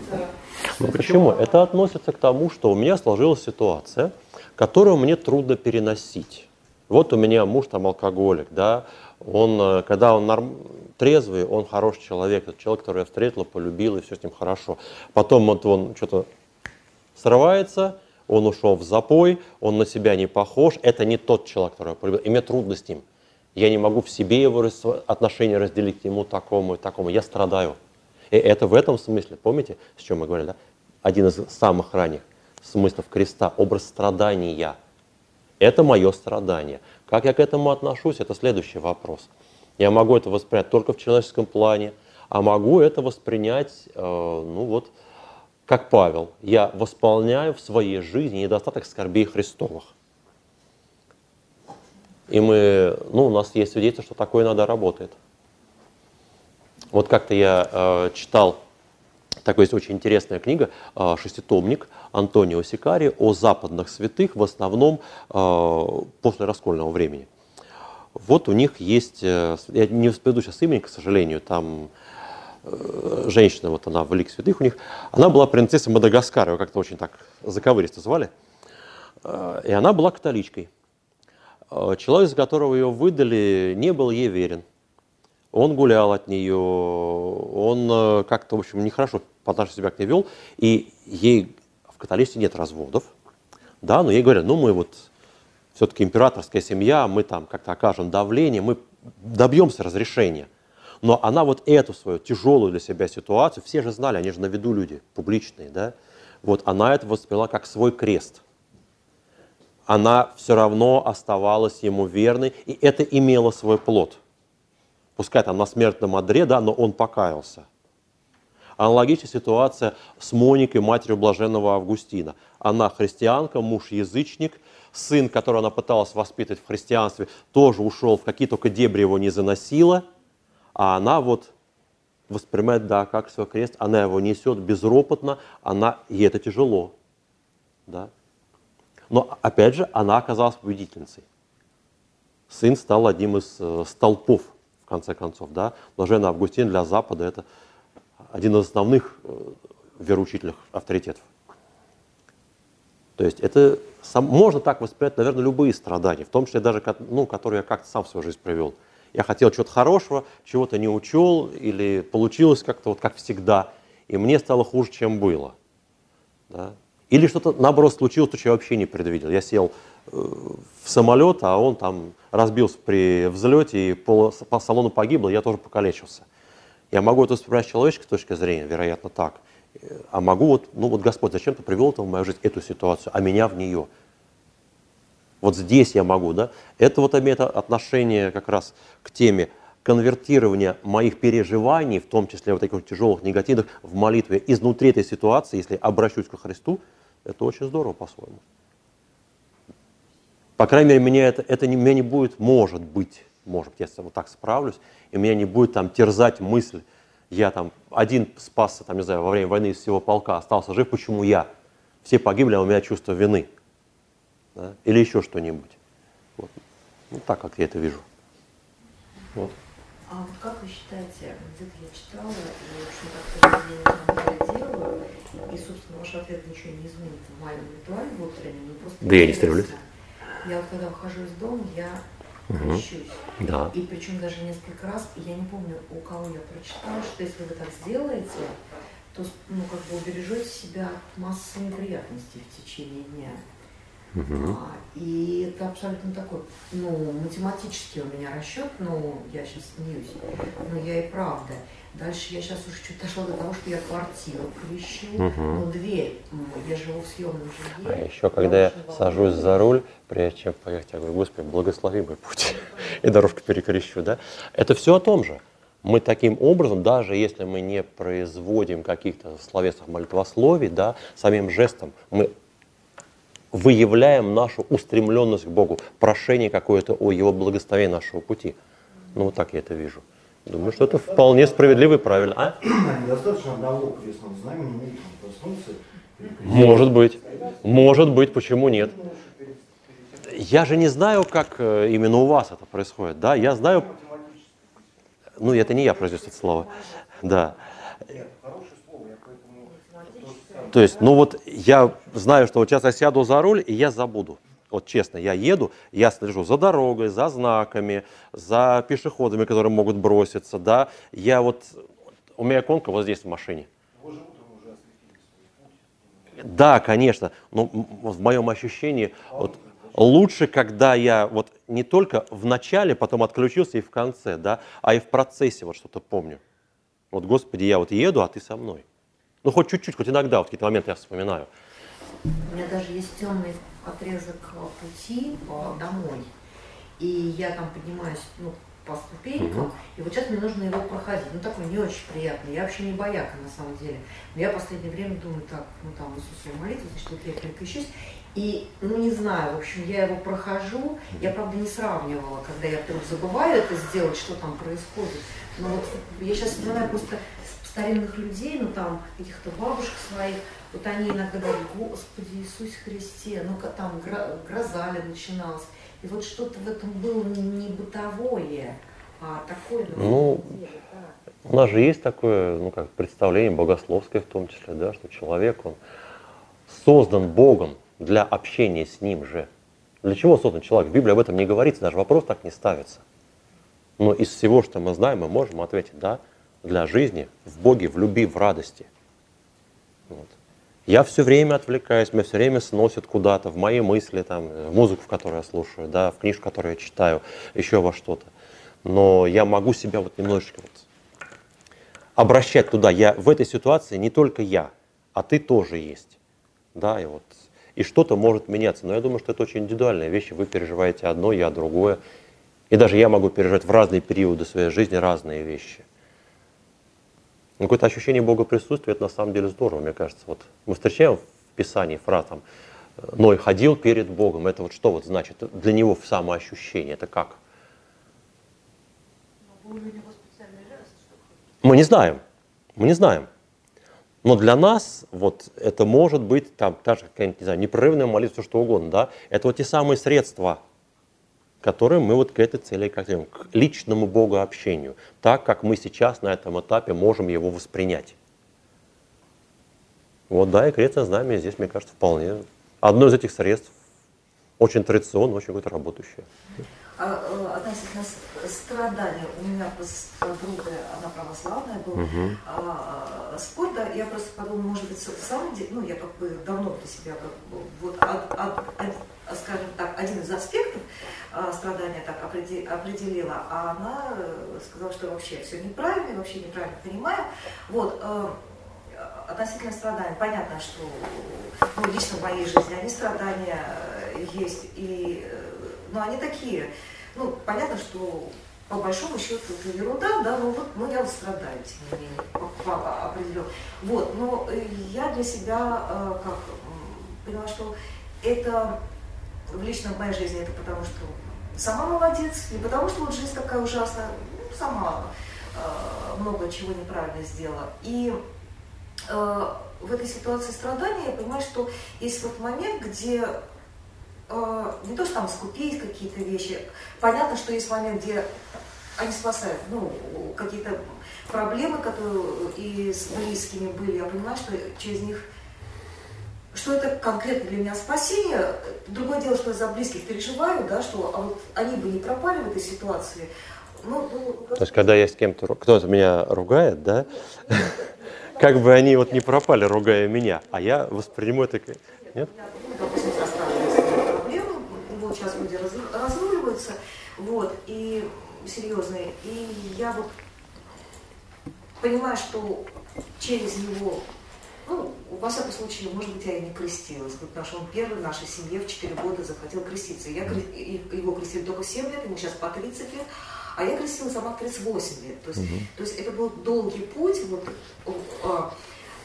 Ну почему? Это относится к тому, что у меня сложилась ситуация, которую мне трудно переносить. Вот у меня муж там алкоголик, да, он, э, когда он норм... трезвый, он хороший человек, это человек, который я встретила, полюбила, и все с ним хорошо. Потом вот он что-то срывается, он ушел в запой, он на себя не похож, это не тот человек, который я полюбил, и мне трудно с ним. Я не могу в себе его отношения разделить к нему такому и такому, я страдаю. И это в этом смысле, помните, с чем мы говорили, да? Один из самых ранних смыслов креста, образ страдания. Это мое страдание. Как я к этому отношусь, это следующий вопрос. Я могу это воспринять только в человеческом плане, а могу это воспринять, э, ну вот, как Павел, я восполняю в своей жизни недостаток скорбей Христовых. И мы, ну, у нас есть свидетельство, что такое иногда работает. Вот как-то я э, читал такая есть очень интересная книга, а, шеститомник Антонио Сикари о западных святых, в основном а, после раскольного времени. Вот у них есть, э, я не вспомню сейчас имени, к сожалению, там э, женщина, вот она в лик святых у них, она была принцессой Мадагаскара, его как-то очень так заковыристо звали, э, и она была католичкой. Человек, за которого ее выдали, не был ей верен. Он гулял от нее, он как-то, в общем, нехорошо по отношению себя к ней вел, и ей в католичестве нет разводов, да, но ей говорят, ну мы вот все-таки императорская семья, мы там как-то окажем давление, мы добьемся разрешения. Но она вот эту свою тяжелую для себя ситуацию, все же знали, они же на виду люди, публичные, да, вот она это восприняла как свой крест. Она все равно оставалась ему верной, и это имело свой плод. Пускай там на смертном одре, да, но он покаялся. Аналогичная ситуация с Моникой, матерью блаженного Августина. Она христианка, муж язычник, сын, которого она пыталась воспитывать в христианстве, тоже ушел в какие только дебри его не заносила, а она вот воспринимает, да, как свой крест, она его несет безропотно, она, ей это тяжело. Да? Но, опять же, она оказалась победительницей. Сын стал одним из э, столпов, в конце концов. Да? Блаженный Августин для Запада – это один из основных э, вероучительных авторитетов. То есть это сам, можно так воспринять, наверное, любые страдания, в том числе даже, ну, которые я как-то сам в свою жизнь привел. Я хотел чего-то хорошего, чего-то не учел, или получилось как-то вот как всегда, и мне стало хуже, чем было. Да? Или что-то, наоборот, случилось, то, что я вообще не предвидел. Я сел э, в самолет, а он там разбился при взлете, и по, по салону погибло, я тоже покалечился. Я могу это воспринимать с человеческой точки зрения, вероятно, так – а могу вот, ну вот Господь зачем ты привел в мою жизнь, эту ситуацию, а меня в нее. Вот здесь я могу, да? Это вот имеет отношение как раз к теме конвертирования моих переживаний, в том числе вот таких тяжелых, негативных, в молитве изнутри этой ситуации, если обращусь к Христу, это очень здорово по-своему. По крайней мере, меня это, это не, меня не будет, может быть, может быть, я вот так справлюсь, и меня не будет там терзать мысль, я там один спасся, там, не знаю, во время войны из всего полка, остался жив, почему я? Все погибли, а у меня чувство вины. Да? Или еще что-нибудь. Вот. Ну, так, как я это вижу. Вот. А вот как вы считаете, где-то я читала, и, в общем, как-то я делаю, и, собственно, ваш ответ ничего не изменит в моем ритуале внутреннем, просто... Да я не стремлюсь. Я вот когда ухожу из дома, я угу. Да. И причем даже несколько раз, я не помню, у кого я прочитала, что если вы так сделаете, то ну, как бы убережете себя от массы неприятностей в течение дня. Угу. А, и это абсолютно такой, ну, математический у меня расчет, ну, я сейчас смеюсь, но я и правда. Дальше я сейчас уже чуть дошла до того, что я квартиру крещу, угу. но дверь, я живу в съемном жилье. А еще когда я сажусь за руль, прежде чем поехать, я говорю, Господи, благослови мой путь, и дорожку перекрещу, да? Это все о том же. Мы таким образом, даже если мы не производим каких-то словесных молитвословий, да, самим жестом мы выявляем нашу устремленность к Богу, прошение какое-то о Его благословении нашего пути. Ну, вот так я это вижу. Думаю, что это вполне справедливо и правильно. А? Недостаточно одного крестного знамени, проснуться. Может быть. Может быть, почему нет? Я же не знаю, как э, именно у вас это происходит. Да, я знаю... Ну, это не я произнес это слово. Да. То есть, ну вот я знаю, что вот сейчас я сяду за руль, и я забуду. Вот честно, я еду, я слежу за дорогой, за знаками, за пешеходами, которые могут броситься, да. Я вот, у меня иконка вот здесь в машине. Да, конечно, но в моем ощущении вот, лучше, когда я вот не только в начале, потом отключился и в конце, да, а и в процессе вот что-то помню. Вот, Господи, я вот еду, а ты со мной. Ну, хоть чуть-чуть, хоть иногда, вот какие-то моменты я вспоминаю. У меня даже есть темный отрезок пути домой, и я там поднимаюсь ну, по ступенькам, угу. и вот сейчас мне нужно его проходить. Ну, такой не очень приятный. Я вообще не бояка, на самом деле. Но я в последнее время думаю, так, ну, там, Иисусу молитву, значит, вот я переключусь. И, ну, не знаю, в общем, я его прохожу. Я, правда, не сравнивала, когда я вдруг забываю это сделать, что там происходит. Но вот я сейчас вспоминаю просто старинных людей, ну там каких-то бабушек своих, вот они иногда говорят, Господи Иисус Христе, ну там гроза ли начиналась. И вот что-то в этом было не бытовое, а такое, ну, деле, да. У нас же есть такое, ну как, представление богословское в том числе, да, что человек, он создан Богом для общения с Ним же. Для чего создан человек? В Библии об этом не говорится, даже вопрос так не ставится. Но из всего, что мы знаем, мы можем ответить, да, для жизни, в Боге, в любви, в радости. Вот. Я все время отвлекаюсь, меня все время сносят куда-то, в мои мысли, там, в музыку, которую я слушаю, да, в книжку, которую я читаю, еще во что-то. Но я могу себя вот немножечко вот обращать туда. Я в этой ситуации не только я, а ты тоже есть. Да, и вот и что-то может меняться. Но я думаю, что это очень индивидуальные вещи. Вы переживаете одно, я другое. И даже я могу переживать в разные периоды своей жизни разные вещи. Какое-то ощущение Бога присутствия, это на самом деле здорово, мне кажется. Вот мы встречаем в Писании фразу там, Ной ходил перед Богом. Это вот что вот значит для него в самоощущение? Это как? Мы не знаем. Мы не знаем. Но для нас вот это может быть там, та же какая-нибудь, не знаю, непрерывная молитва, что угодно, да, это вот те самые средства, которые мы вот к этой цели, говорим, к личному богообщению, так как мы сейчас на этом этапе можем его воспринять. Вот, да, и крестное знамя здесь, мне кажется, вполне одно из этих средств, очень традиционно, очень какое-то работающее. А, э, относительно страдания, у меня подруга, она православная была, угу. а, спор, да, я просто подумала, может быть, в самом деле, ну, я как бы давно для себя, вот, от, от, от, скажем так, один из аспектов а, страдания так определила, а она э, сказала, что вообще все неправильно, вообще неправильно понимаю. Вот, э, относительно страданий, понятно, что ну, лично в моей жизни они страдания есть, и, но они такие, ну, понятно, что по большому счету это ерунда, да, но вот ну, я вот страдаю, тем не менее, определенно. Вот, но э, я для себя э, как поняла, что это в личной моей жизни это потому, что сама молодец, не потому, что вот жизнь такая ужасная, ну, сама э, много чего неправильно сделала. И э, в этой ситуации страдания я понимаю, что есть вот момент, где э, не то, что там скупить какие-то вещи. Понятно, что есть момент, где они спасают, ну, какие-то проблемы, которые и с близкими были, я понимаю, что через них что это конкретно для меня спасение. Другое дело, что я за близких переживаю, да, что а вот они бы не пропали в этой ситуации. Ну, ну, То есть, когда я с кем-то, кто-то меня ругает, да, как бы они вот не пропали, ругая меня, а я воспринимаю это... Нет? Сейчас люди разруливаются, вот, и серьезные. И я вот понимаю, что через него, ну, во всяком случае, может быть, я и не крестилась, потому что он первый в нашей семье в 4 года захотел креститься. Я, его крестили только в 7 лет, ему сейчас по 30 лет, а я крестила сама в 38 лет. То есть, угу. то есть это был долгий путь, вот, а,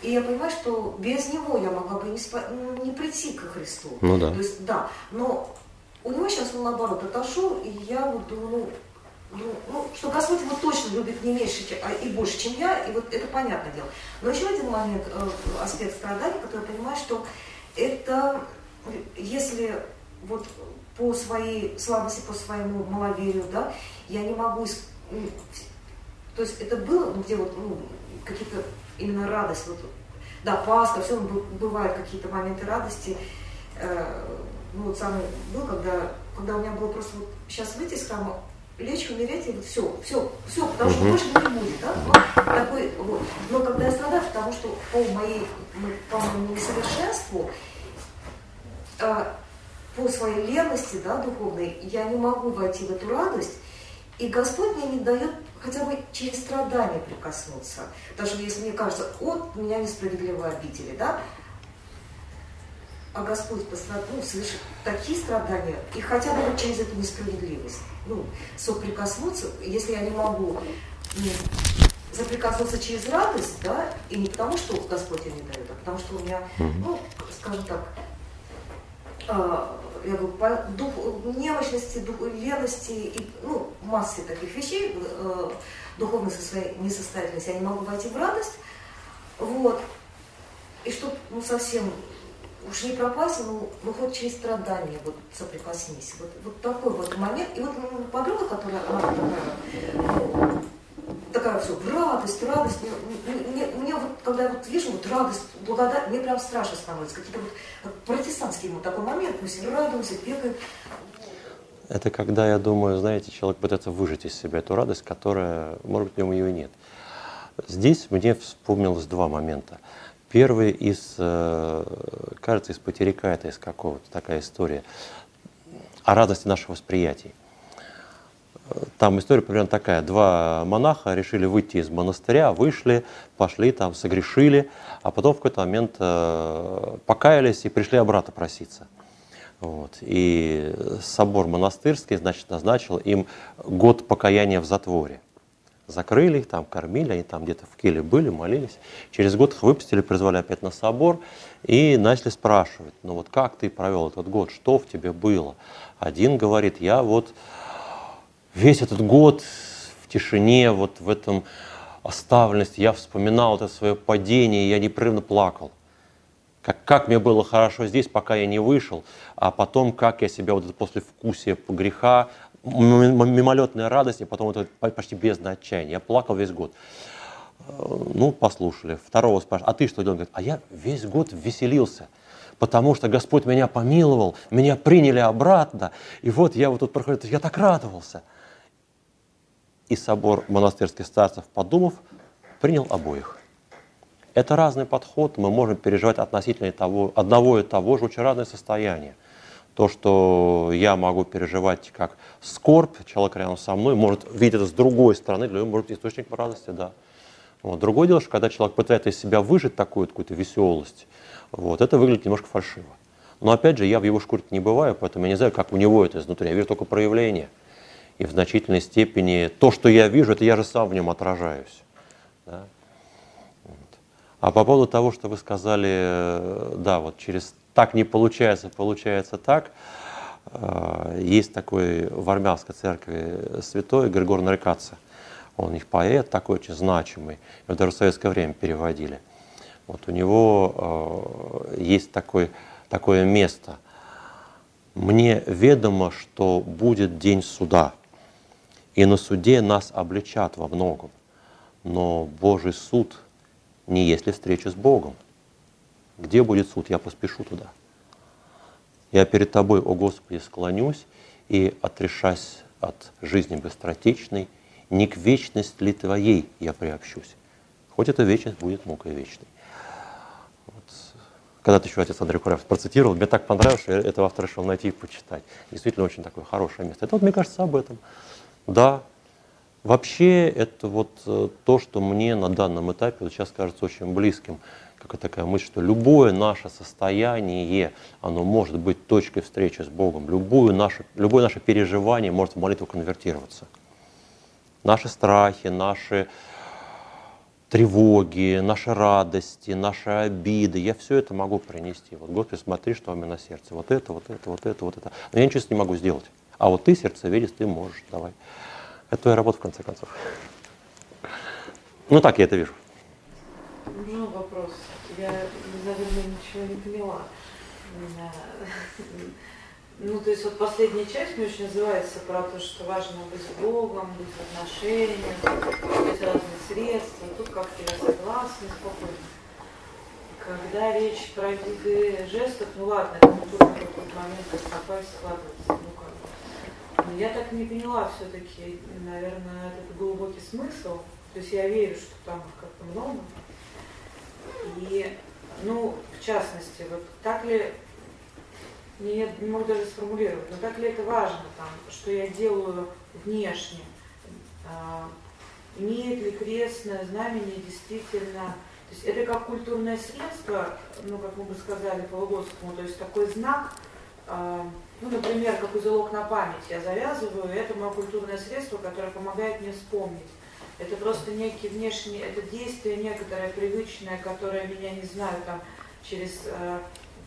и я понимаю, что без него я могла бы не, спа- не прийти к Христу. Ну да. То есть, да, но у него сейчас он наоборот отошел, и я вот думаю, ну, ну, ну, что Господь его точно любит не меньше а и больше, чем я, и вот это понятное дело. Но еще один момент, э, аспект страдания, который я понимаю, что это, если вот по своей слабости, по своему маловерию, да, я не могу, то есть это было, ну, где вот ну, какие-то именно радость, вот, да, Пасха, все, бывают какие-то моменты радости, э, ну вот самый был, когда, когда у меня было просто вот сейчас выйти из храма, лечь, умереть, и вот все, все, все, потому что больше не будет, да? Но, такой, вот. Но когда я страдаю, потому что по моей, по моему несовершенству, э, по своей ленности, да, духовной, я не могу войти в эту радость, и Господь мне не дает хотя бы через страдания прикоснуться. Даже если мне кажется, от меня несправедливо обидели, да, а Господь пострадал, ну, слышит такие страдания, и хотя бы вот через эту несправедливость, ну, соприкоснуться, если я не могу ну, соприкоснуться через радость, да, и не потому, что Господь мне не дает, а потому что у меня, ну, скажем так, э, я говорю, по дух, немощности, дух, лености и ну, массе таких вещей, э, духовной несостоятельности, я не могу войти в радость. Вот. И чтобы ну, совсем уж не пропасть, ну, ну хоть через страдания вот соприкоснись. Вот, вот такой вот момент. И вот ну, подруга, которая, она такая, такая все, радость, радость. Мне, мне вот, когда я вот вижу вот радость, благодарность, мне прям страшно становится. Какие-то вот как протестантский вот такой момент, мы все радуемся, бегаем. Это когда, я думаю, знаете, человек пытается выжить из себя эту радость, которая, может быть, в нем ее нет. Здесь мне вспомнилось два момента. Первый из, э, кажется, из потеряка это из какого-то такая история о радости наших восприятий. Там история примерно такая. Два монаха решили выйти из монастыря, вышли, пошли там, согрешили, а потом в какой-то момент э, покаялись и пришли обратно проситься. Вот. И собор монастырский значит, назначил им год покаяния в затворе. Закрыли их, там кормили, они там где-то в келе были, молились. Через год их выпустили, призвали опять на собор и начали спрашивать, ну вот как ты провел этот год, что в тебе было? Один говорит, я вот весь этот год в тишине, вот в этом оставленности, я вспоминал это свое падение, я непрерывно плакал. Как, как мне было хорошо здесь, пока я не вышел, а потом, как я себя вот это после вкусия греха, мимолетная радость, и потом это почти бездна отчаяния. Я плакал весь год. Э, ну, послушали. Второго спрашивают, а ты что делал? А я весь год веселился потому что Господь меня помиловал, меня приняли обратно, и вот я вот тут проходил, я так радовался – и собор монастырских старцев, подумав, принял обоих. Это разный подход, мы можем переживать относительно того, одного и того же очень разное состояние. То, что я могу переживать как скорбь, человек рядом со мной может видеть это с другой стороны, для него может быть источник радости, да. Вот. Другое дело, что когда человек пытается из себя выжить такую какую-то веселость, вот, это выглядит немножко фальшиво. Но опять же, я в его шкуре не бываю, поэтому я не знаю, как у него это изнутри. Я вижу только проявление – и в значительной степени то, что я вижу, это я же сам в нем отражаюсь. Да? Вот. А по поводу того, что вы сказали, э, да, вот через так не получается, получается так, э, есть такой в армянской церкви святой Григор Нарикаца. Он их поэт такой очень значимый. Его даже в советское время переводили. Вот у него э, есть такой, такое место. Мне ведомо, что будет день суда – и на суде нас обличат во многом. Но Божий суд не есть ли встреча с Богом. Где будет суд, я поспешу туда. Я перед Тобой, о Господи, склонюсь и, отрешась от жизни быстротечной, не к вечности ли Твоей я приобщусь. Хоть эта вечность будет мукой вечной. Вот. Когда-то еще отец Андрей Кураев процитировал, мне так понравилось, что я этого автора решил найти и почитать. Действительно очень такое хорошее место. Это вот, мне кажется, об этом. Да, вообще это вот э, то, что мне на данном этапе вот сейчас кажется очень близким. Какая такая мысль, что любое наше состояние, оно может быть точкой встречи с Богом. Любое наше, любое наше переживание может в молитву конвертироваться. Наши страхи, наши тревоги, наши радости, наши обиды, я все это могу принести. Вот, Господи, смотри, что у меня на сердце. Вот это, вот это, вот это, вот это. Но я ничего не могу сделать. А вот ты, сердцеведец, ты можешь, давай. Это твоя работа, в конце концов. Ну так я это вижу. Можно вопрос? Я, наверное, ничего не поняла. Ну, то есть вот последняя часть мне очень называется про то, что важно быть с Богом, быть в отношениях, быть разные средства. Тут как-то я согласна, спокойно. Когда речь про виды жестов, ну ладно, это тут на какой-то момент как попасть складывается. Ну, ну, я так не поняла все-таки, наверное, этот глубокий смысл. То есть я верю, что там как-то много. И, ну, в частности, вот так ли, не, не могу даже сформулировать, но так ли это важно, там, что я делаю внешне, а, имеет ли крестное знамение действительно, то есть это как культурное средство, ну, как мы бы сказали по Луговскому, то есть такой знак, а, ну, например, как узелок на память я завязываю, это мое культурное средство, которое помогает мне вспомнить. Это просто некий внешний, это действие некоторое привычное, которое меня, не знаю, там, через э,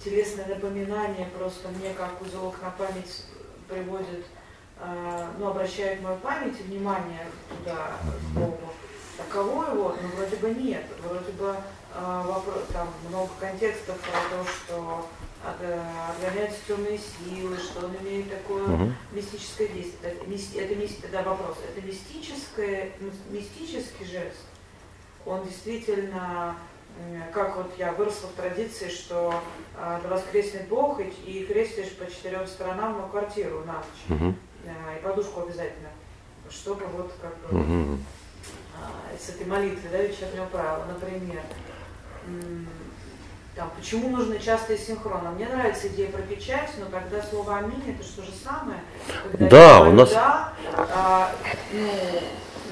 телесное напоминание просто мне как узелок на память приводит, э, ну, обращает мою память и внимание туда, к Богу. Таково его, ну, вроде бы нет. Вроде бы э, вопрос, там много контекстов про то, что отгоняются темные силы, что он имеет такое Мгм. мистическое действие. Это, мис- это вопрос. Это мистическое, мис- мистический жест. Он действительно, как вот я выросла в традиции, что а, воскреснет Бог и, и крестишь по четырем сторонам на квартиру на ночь. А, и подушку обязательно. Чтобы вот как бы а, с этой молитвы, да, вечернего правила, например. Там, почему нужно часто и синхронно? Мне нравится идея про печать, но тогда слово «аминь» это что же самое? Когда Да, я у говорю нас- «да», а, ну,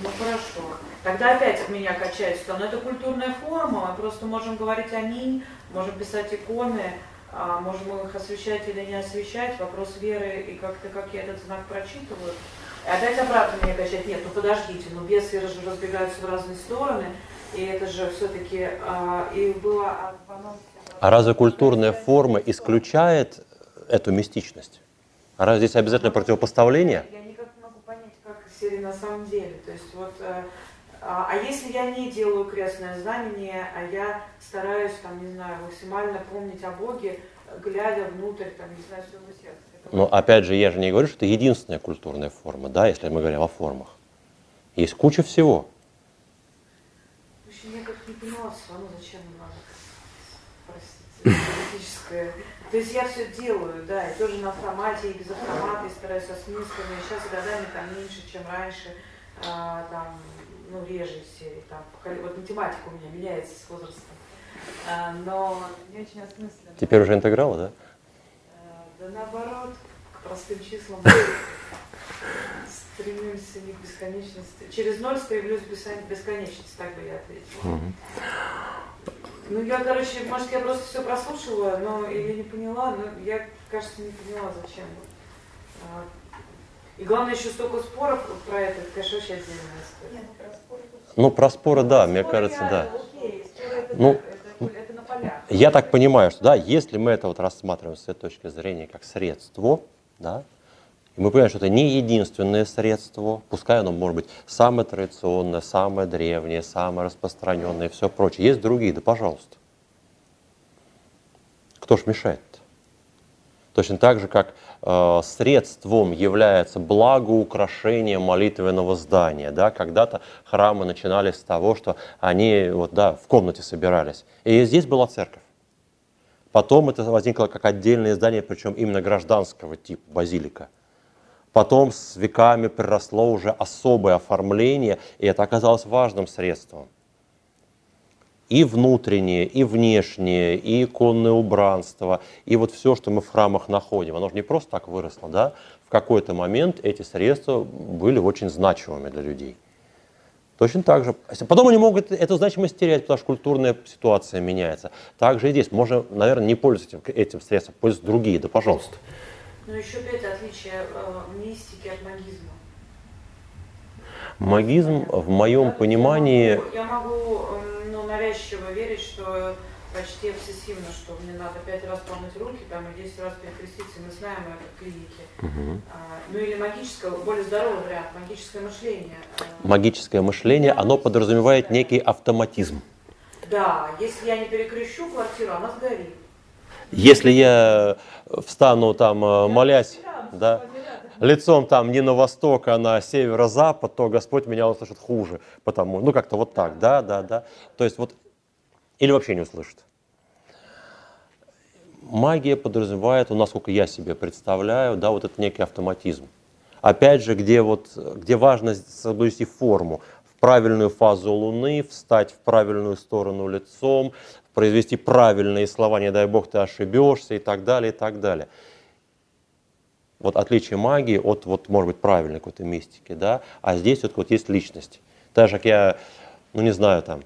ну хорошо. Тогда опять от меня качается, но это культурная форма, мы просто можем говорить «аминь», можем писать иконы, а, можем их освещать или не освещать, вопрос веры и как-то как я этот знак прочитываю. И опять обратно меня качать, нет, ну подождите, ну бесы же разбегаются в разные стороны, и это же все-таки, и было а, анонсе- А разве культурная форма исключает эту мистичность? А разве здесь обязательно противопоставление? Я никак не могу понять, как серии на самом деле. То есть вот, э, а, а если я не делаю крестное знамение, а я стараюсь, там, не знаю, максимально помнить о Боге, глядя внутрь, там, не знаю, своего сердца. Но опять же, я же не говорю, что это единственная культурная форма, да, если мы говорим о формах. Есть куча всего. В общем, я как не поняла все равно, политическое. То есть я все делаю, да, и тоже на автомате, и без автомата, и стараюсь осмысленно. И сейчас годами там меньше, чем раньше, а, там, ну, реже серии, там, вот математика у меня меняется с возрастом. А, но не очень осмысленно. Теперь уже интегралы, да? А, Да наоборот, к простым числам стремимся не к бесконечности. Через ноль стремлюсь к бескон- бесконечности, так бы я ответила. Ну, я, короче, может, я просто все прослушала, но или не поняла, но я, кажется, не поняла, зачем. А, И главное, еще столько споров про это, это, конечно, вообще отдельная история. Ну, про споры, да, мне Споры кажется, да. реально, окей, споры это, Ну, так, это, это на полях. Я так понимаю, что да, если мы это вот рассматриваем с этой точки зрения как средство, да, и мы понимаем, что это не единственное средство, пускай оно может быть самое традиционное, самое древнее, самое распространенное и все прочее. Есть другие, да пожалуйста. Кто ж мешает? -то? Точно так же, как э, средством является благоукрашение молитвенного здания. Да? Когда-то храмы начинались с того, что они вот, да, в комнате собирались. И здесь была церковь. Потом это возникло как отдельное здание, причем именно гражданского типа, базилика. Потом с веками приросло уже особое оформление, и это оказалось важным средством. И внутреннее, и внешнее, и иконное убранство, и вот все, что мы в храмах находим, оно же не просто так выросло, да? В какой-то момент эти средства были очень значимыми для людей. Точно так же. Потом они могут эту значимость терять, потому что культурная ситуация меняется. Также и здесь. Можно, наверное, не пользоваться этим, этим средством, пользоваться другие, да пожалуйста. Но еще опять отличие э, мистики от магизма. Магизм в моем Я- понимании... Я могу, ну, навязчиво верить, что почти обсессивно, что мне надо пять раз помыть руки, там, и 10 раз перекреститься, и мы знаем это в клинике. Мгм. А, ну или магическое, более здоровый вариант, магическое мышление. А, Магическое мышление, оно подразумевает некий автоматизм. Да, если я не перекрещу квартиру, она сгорит. Если я встану там, э, молясь, да, лицом там не на восток, а на северо-запад, то Господь меня услышит хуже. Потому, ну как-то вот так, да, да, да. То есть вот, или вообще не услышит. Магия подразумевает, ну, насколько я себе представляю, да, вот это некий автоматизм. Опять же, где, вот, где важно соблюсти форму, в правильную фазу Луны, встать в правильную сторону лицом, произвести правильные слова, не дай бог ты ошибешься и так далее, и так далее. Вот отличие магии от, вот, может быть, правильной какой-то мистики, да, а здесь вот, вот есть личность. Так же, как я, ну не знаю, там,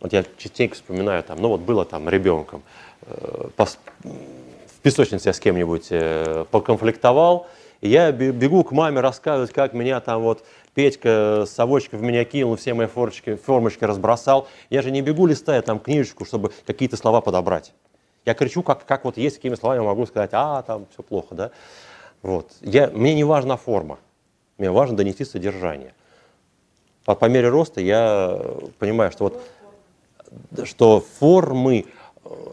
вот я частенько вспоминаю, там, ну вот было там ребенком, э, пос- в песочнице я с кем-нибудь э, поконфликтовал, и я бе- бегу к маме рассказывать, как меня там вот Петька с совочкой в меня кинул, все мои формочки, формочки разбросал. Я же не бегу листая там книжечку, чтобы какие-то слова подобрать. Я кричу, как, как вот есть, какими словами могу сказать, а, там все плохо, да. Вот. Я, мне не важна форма, мне важно донести содержание. По, по мере роста я понимаю, что вот что формы,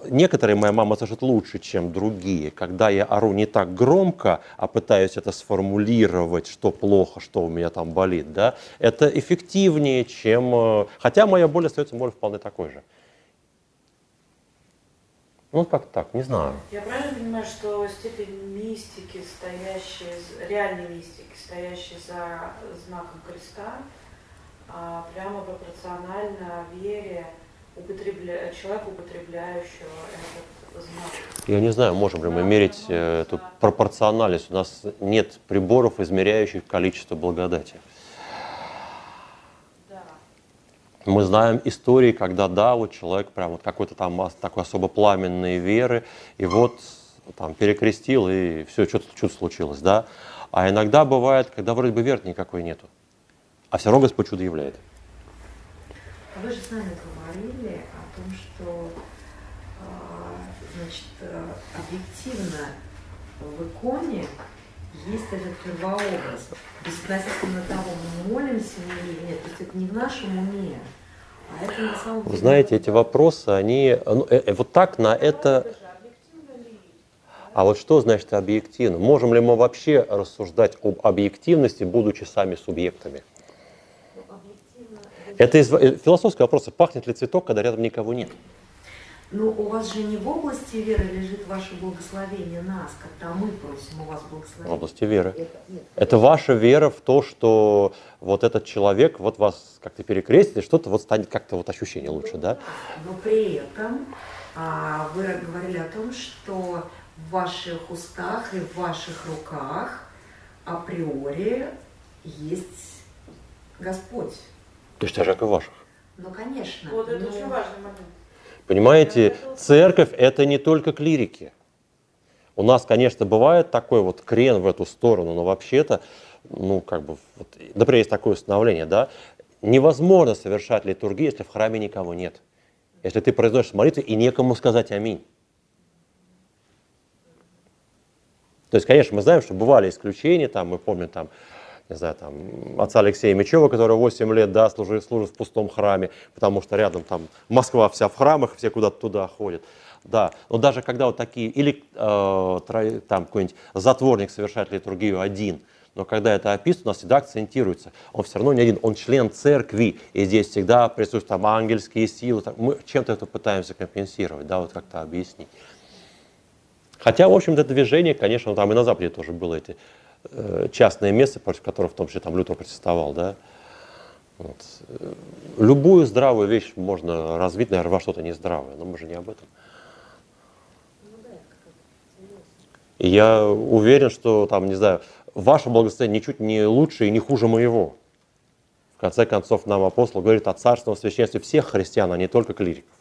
некоторые моя мама слышит лучше, чем другие. Когда я ору не так громко, а пытаюсь это сформулировать, что плохо, что у меня там болит, да, это эффективнее, чем... э, Хотя моя боль остается боль вполне такой же. Ну, как так, не знаю. Я правильно понимаю, что степень мистики, стоящей, з- реальной мистики, стоящей за знаком креста, а, прямо пропорциональна вере употребля... человека, употребляющего этот знак? Я не знаю, можем ли мы мерить э, эту пропорциональность. У нас нет приборов, измеряющих количество благодати. Да. Мы знаем истории, когда да, вот человек прям вот какой-то там такой особо пламенной веры, и вот там перекрестил, и все, что-то чудо случилось, да. А иногда бывает, когда вроде бы веры никакой нету, а все равно Господь чудо являет. А Вы же с нами говорили о том, что а, значит, э, объективно в иконе есть этот первообраз. Безотносительно того, мы молимся мы или нет. То есть это не в нашем уме, а это на самом деле... Вы знаете, эти вопросы, они ну, э, э, вот так на это... А вот что значит объективно? Можем ли мы вообще рассуждать об объективности, будучи сами субъектами? Ну, Это из э, философского вопроса. Пахнет ли цветок, когда рядом никого нет? Ну, у вас же не в области веры лежит ваше благословение нас, когда мы просим у вас В благословения. области веры. Это, нет, Это ваша вера в то, что вот этот человек вот вас как-то перекрестит, и что-то вот станет как-то вот ощущение лучше, да? Но при этом а, вы говорили о том, что в ваших устах и в ваших руках априори есть Господь. Точно же, как и ваших. Ну, конечно. Вот это но- очень важный момент. Понимаете, церковь – это не только клирики. У нас, конечно, бывает такой вот крен в эту сторону, но вообще-то, ну, как бы, вот, например, есть такое установление, да, невозможно совершать литургию, если в храме никого нет. Если ты произносишь молитву и некому сказать аминь. То есть, конечно, мы знаем, что бывали исключения, там, мы помним, там, не знаю, там, отца Алексея Мечева, который 8 лет, да, служит, служит в пустом храме, потому что рядом там Москва вся в храмах, все куда-то туда ходят. Да, но даже когда вот такие, или э, там какой-нибудь затворник совершает литургию один, но когда это описано, у нас всегда акцентируется, он все равно не один, он член церкви, и здесь всегда присутствуют там ангельские силы, так, мы чем-то это пытаемся компенсировать, да, вот как-то объяснить. Хотя, в общем-то, движение, конечно, там и на Западе тоже было эти э, частные места, против которых в том числе там Лютер протестовал, да. Вот. Любую здравую вещь можно развить, наверное, во что-то нездравое, но мы же не об этом. И я уверен, что там, не знаю, ваше благословение ничуть не лучше и не хуже моего. В конце концов, нам апостол говорит о царственном священстве всех христиан, а не только клириков.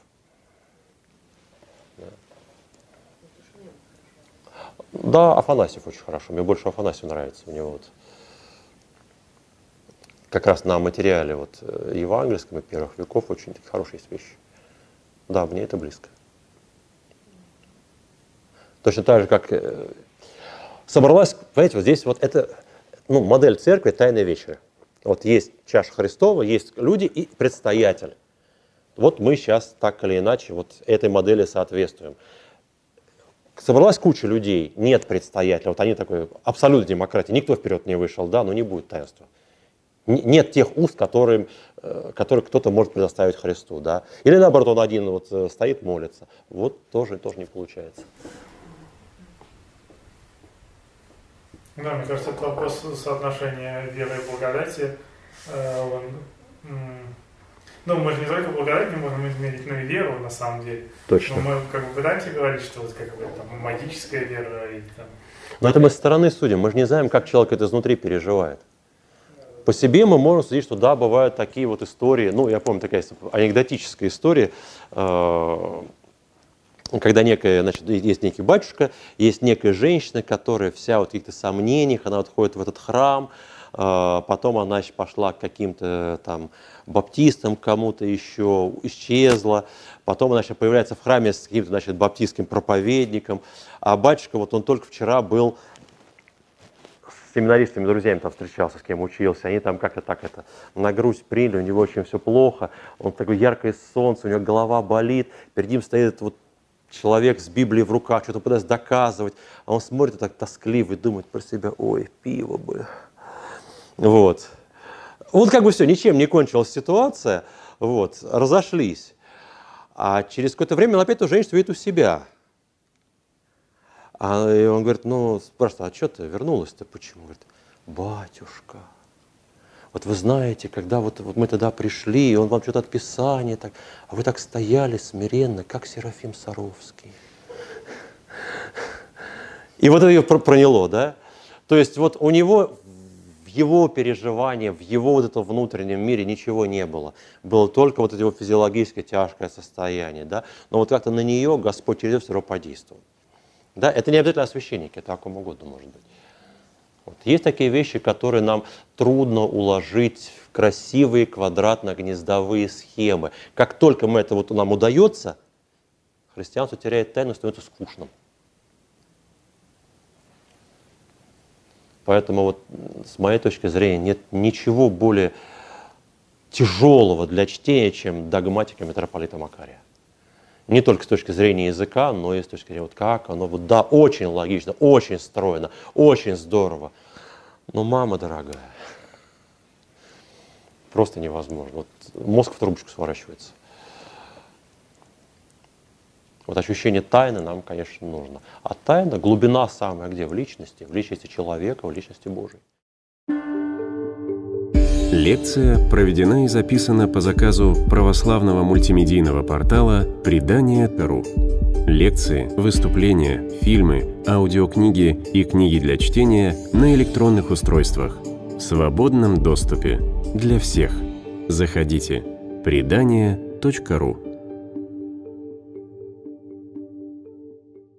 Да, Афанасьев очень хорошо. Мне больше Афанасьев нравится. У него вот как раз на материале вот э, евангельском и первых веков очень такие хорошие есть вещи. Да, мне это близко. Точно так же, как э, собралась, понимаете, вот здесь вот это ну, модель церкви Тайной вечери. Вот есть чаша Христова, есть люди и предстоятель. Вот мы сейчас так или иначе вот этой модели соответствуем. Собралась куча людей, нет предстоятеля, вот они такой, абсолютно демократия, никто вперед не вышел, да, но не будет таинства. Нет тех уст, которым, э, которые кто-то может предоставить Христу, да. Или наоборот, он один вот э, стоит, молится. Вот тоже, тоже не получается. Да, мне кажется, это вопрос соотношения веры и благодати. Э, он, ну, мы же не только благодать не можем измерить, но и веру на самом деле. Точно. Но мы как бы пытаемся говорить, что вот как бы там магическая вера и там. Но это мы со стороны судим, мы же не знаем, как человек это изнутри переживает. По себе мы можем судить, что да, бывают такие вот истории, ну, я помню, такая анекдотическая история, э, когда некая, значит, есть некий батюшка, есть некая женщина, которая вся вот в каких-то сомнениях, она вот ходит в этот храм, э, потом она значит, пошла к каким-то там баптистам, кому-то еще, исчезла, потом, значит, появляется в храме с каким-то, значит, баптистским проповедником, а батюшка, вот он только вчера был с семинаристами, друзьями там встречался, с кем учился, они там как-то так это на грудь приняли, у него очень все плохо, он такой яркое солнце, у него голова болит, перед ним стоит вот человек с Библией в руках, что-то пытается доказывать, а он смотрит так тоскливо и думает про себя, ой, пиво бы. Вот. Вот как бы все, ничем не кончилась ситуация, вот, разошлись. А через какое-то время он опять эту женщину видит у себя. А, и он говорит, ну, спрашивает, а что ты вернулась-то, почему? Говорит, батюшка, вот вы знаете, когда вот, вот мы тогда пришли, и он вам что-то от Писания, так, а вы так стояли смиренно, как Серафим Саровский. И вот это ее проняло, да? То есть вот у него его переживании, в его вот этом внутреннем мире ничего не было. Было только вот это его физиологическое тяжкое состояние, да? Но вот как-то на нее Господь через все равно подействовал. Да? Это не обязательно священники, это о ком угодно может быть. Вот. Есть такие вещи, которые нам трудно уложить в красивые квадратно-гнездовые схемы. Как только мы это вот нам удается, христианство теряет тайну, становится скучным. Поэтому вот с моей точки зрения нет ничего более тяжелого для чтения, чем догматика митрополита Макария. Не только с точки зрения языка, но и с точки зрения, вот как оно, вот да, очень логично, очень стройно, очень здорово. Но мама дорогая, просто невозможно. Вот мозг в трубочку сворачивается. Вот ощущение тайны нам, конечно, нужно. А тайна, глубина самая где? В личности, в личности человека, в личности Божией. Лекция проведена и записана по заказу православного мультимедийного портала «Предание.ру». Лекции, выступления, фильмы, аудиокниги и книги для чтения на электронных устройствах в свободном доступе для всех. Заходите. Предание.ру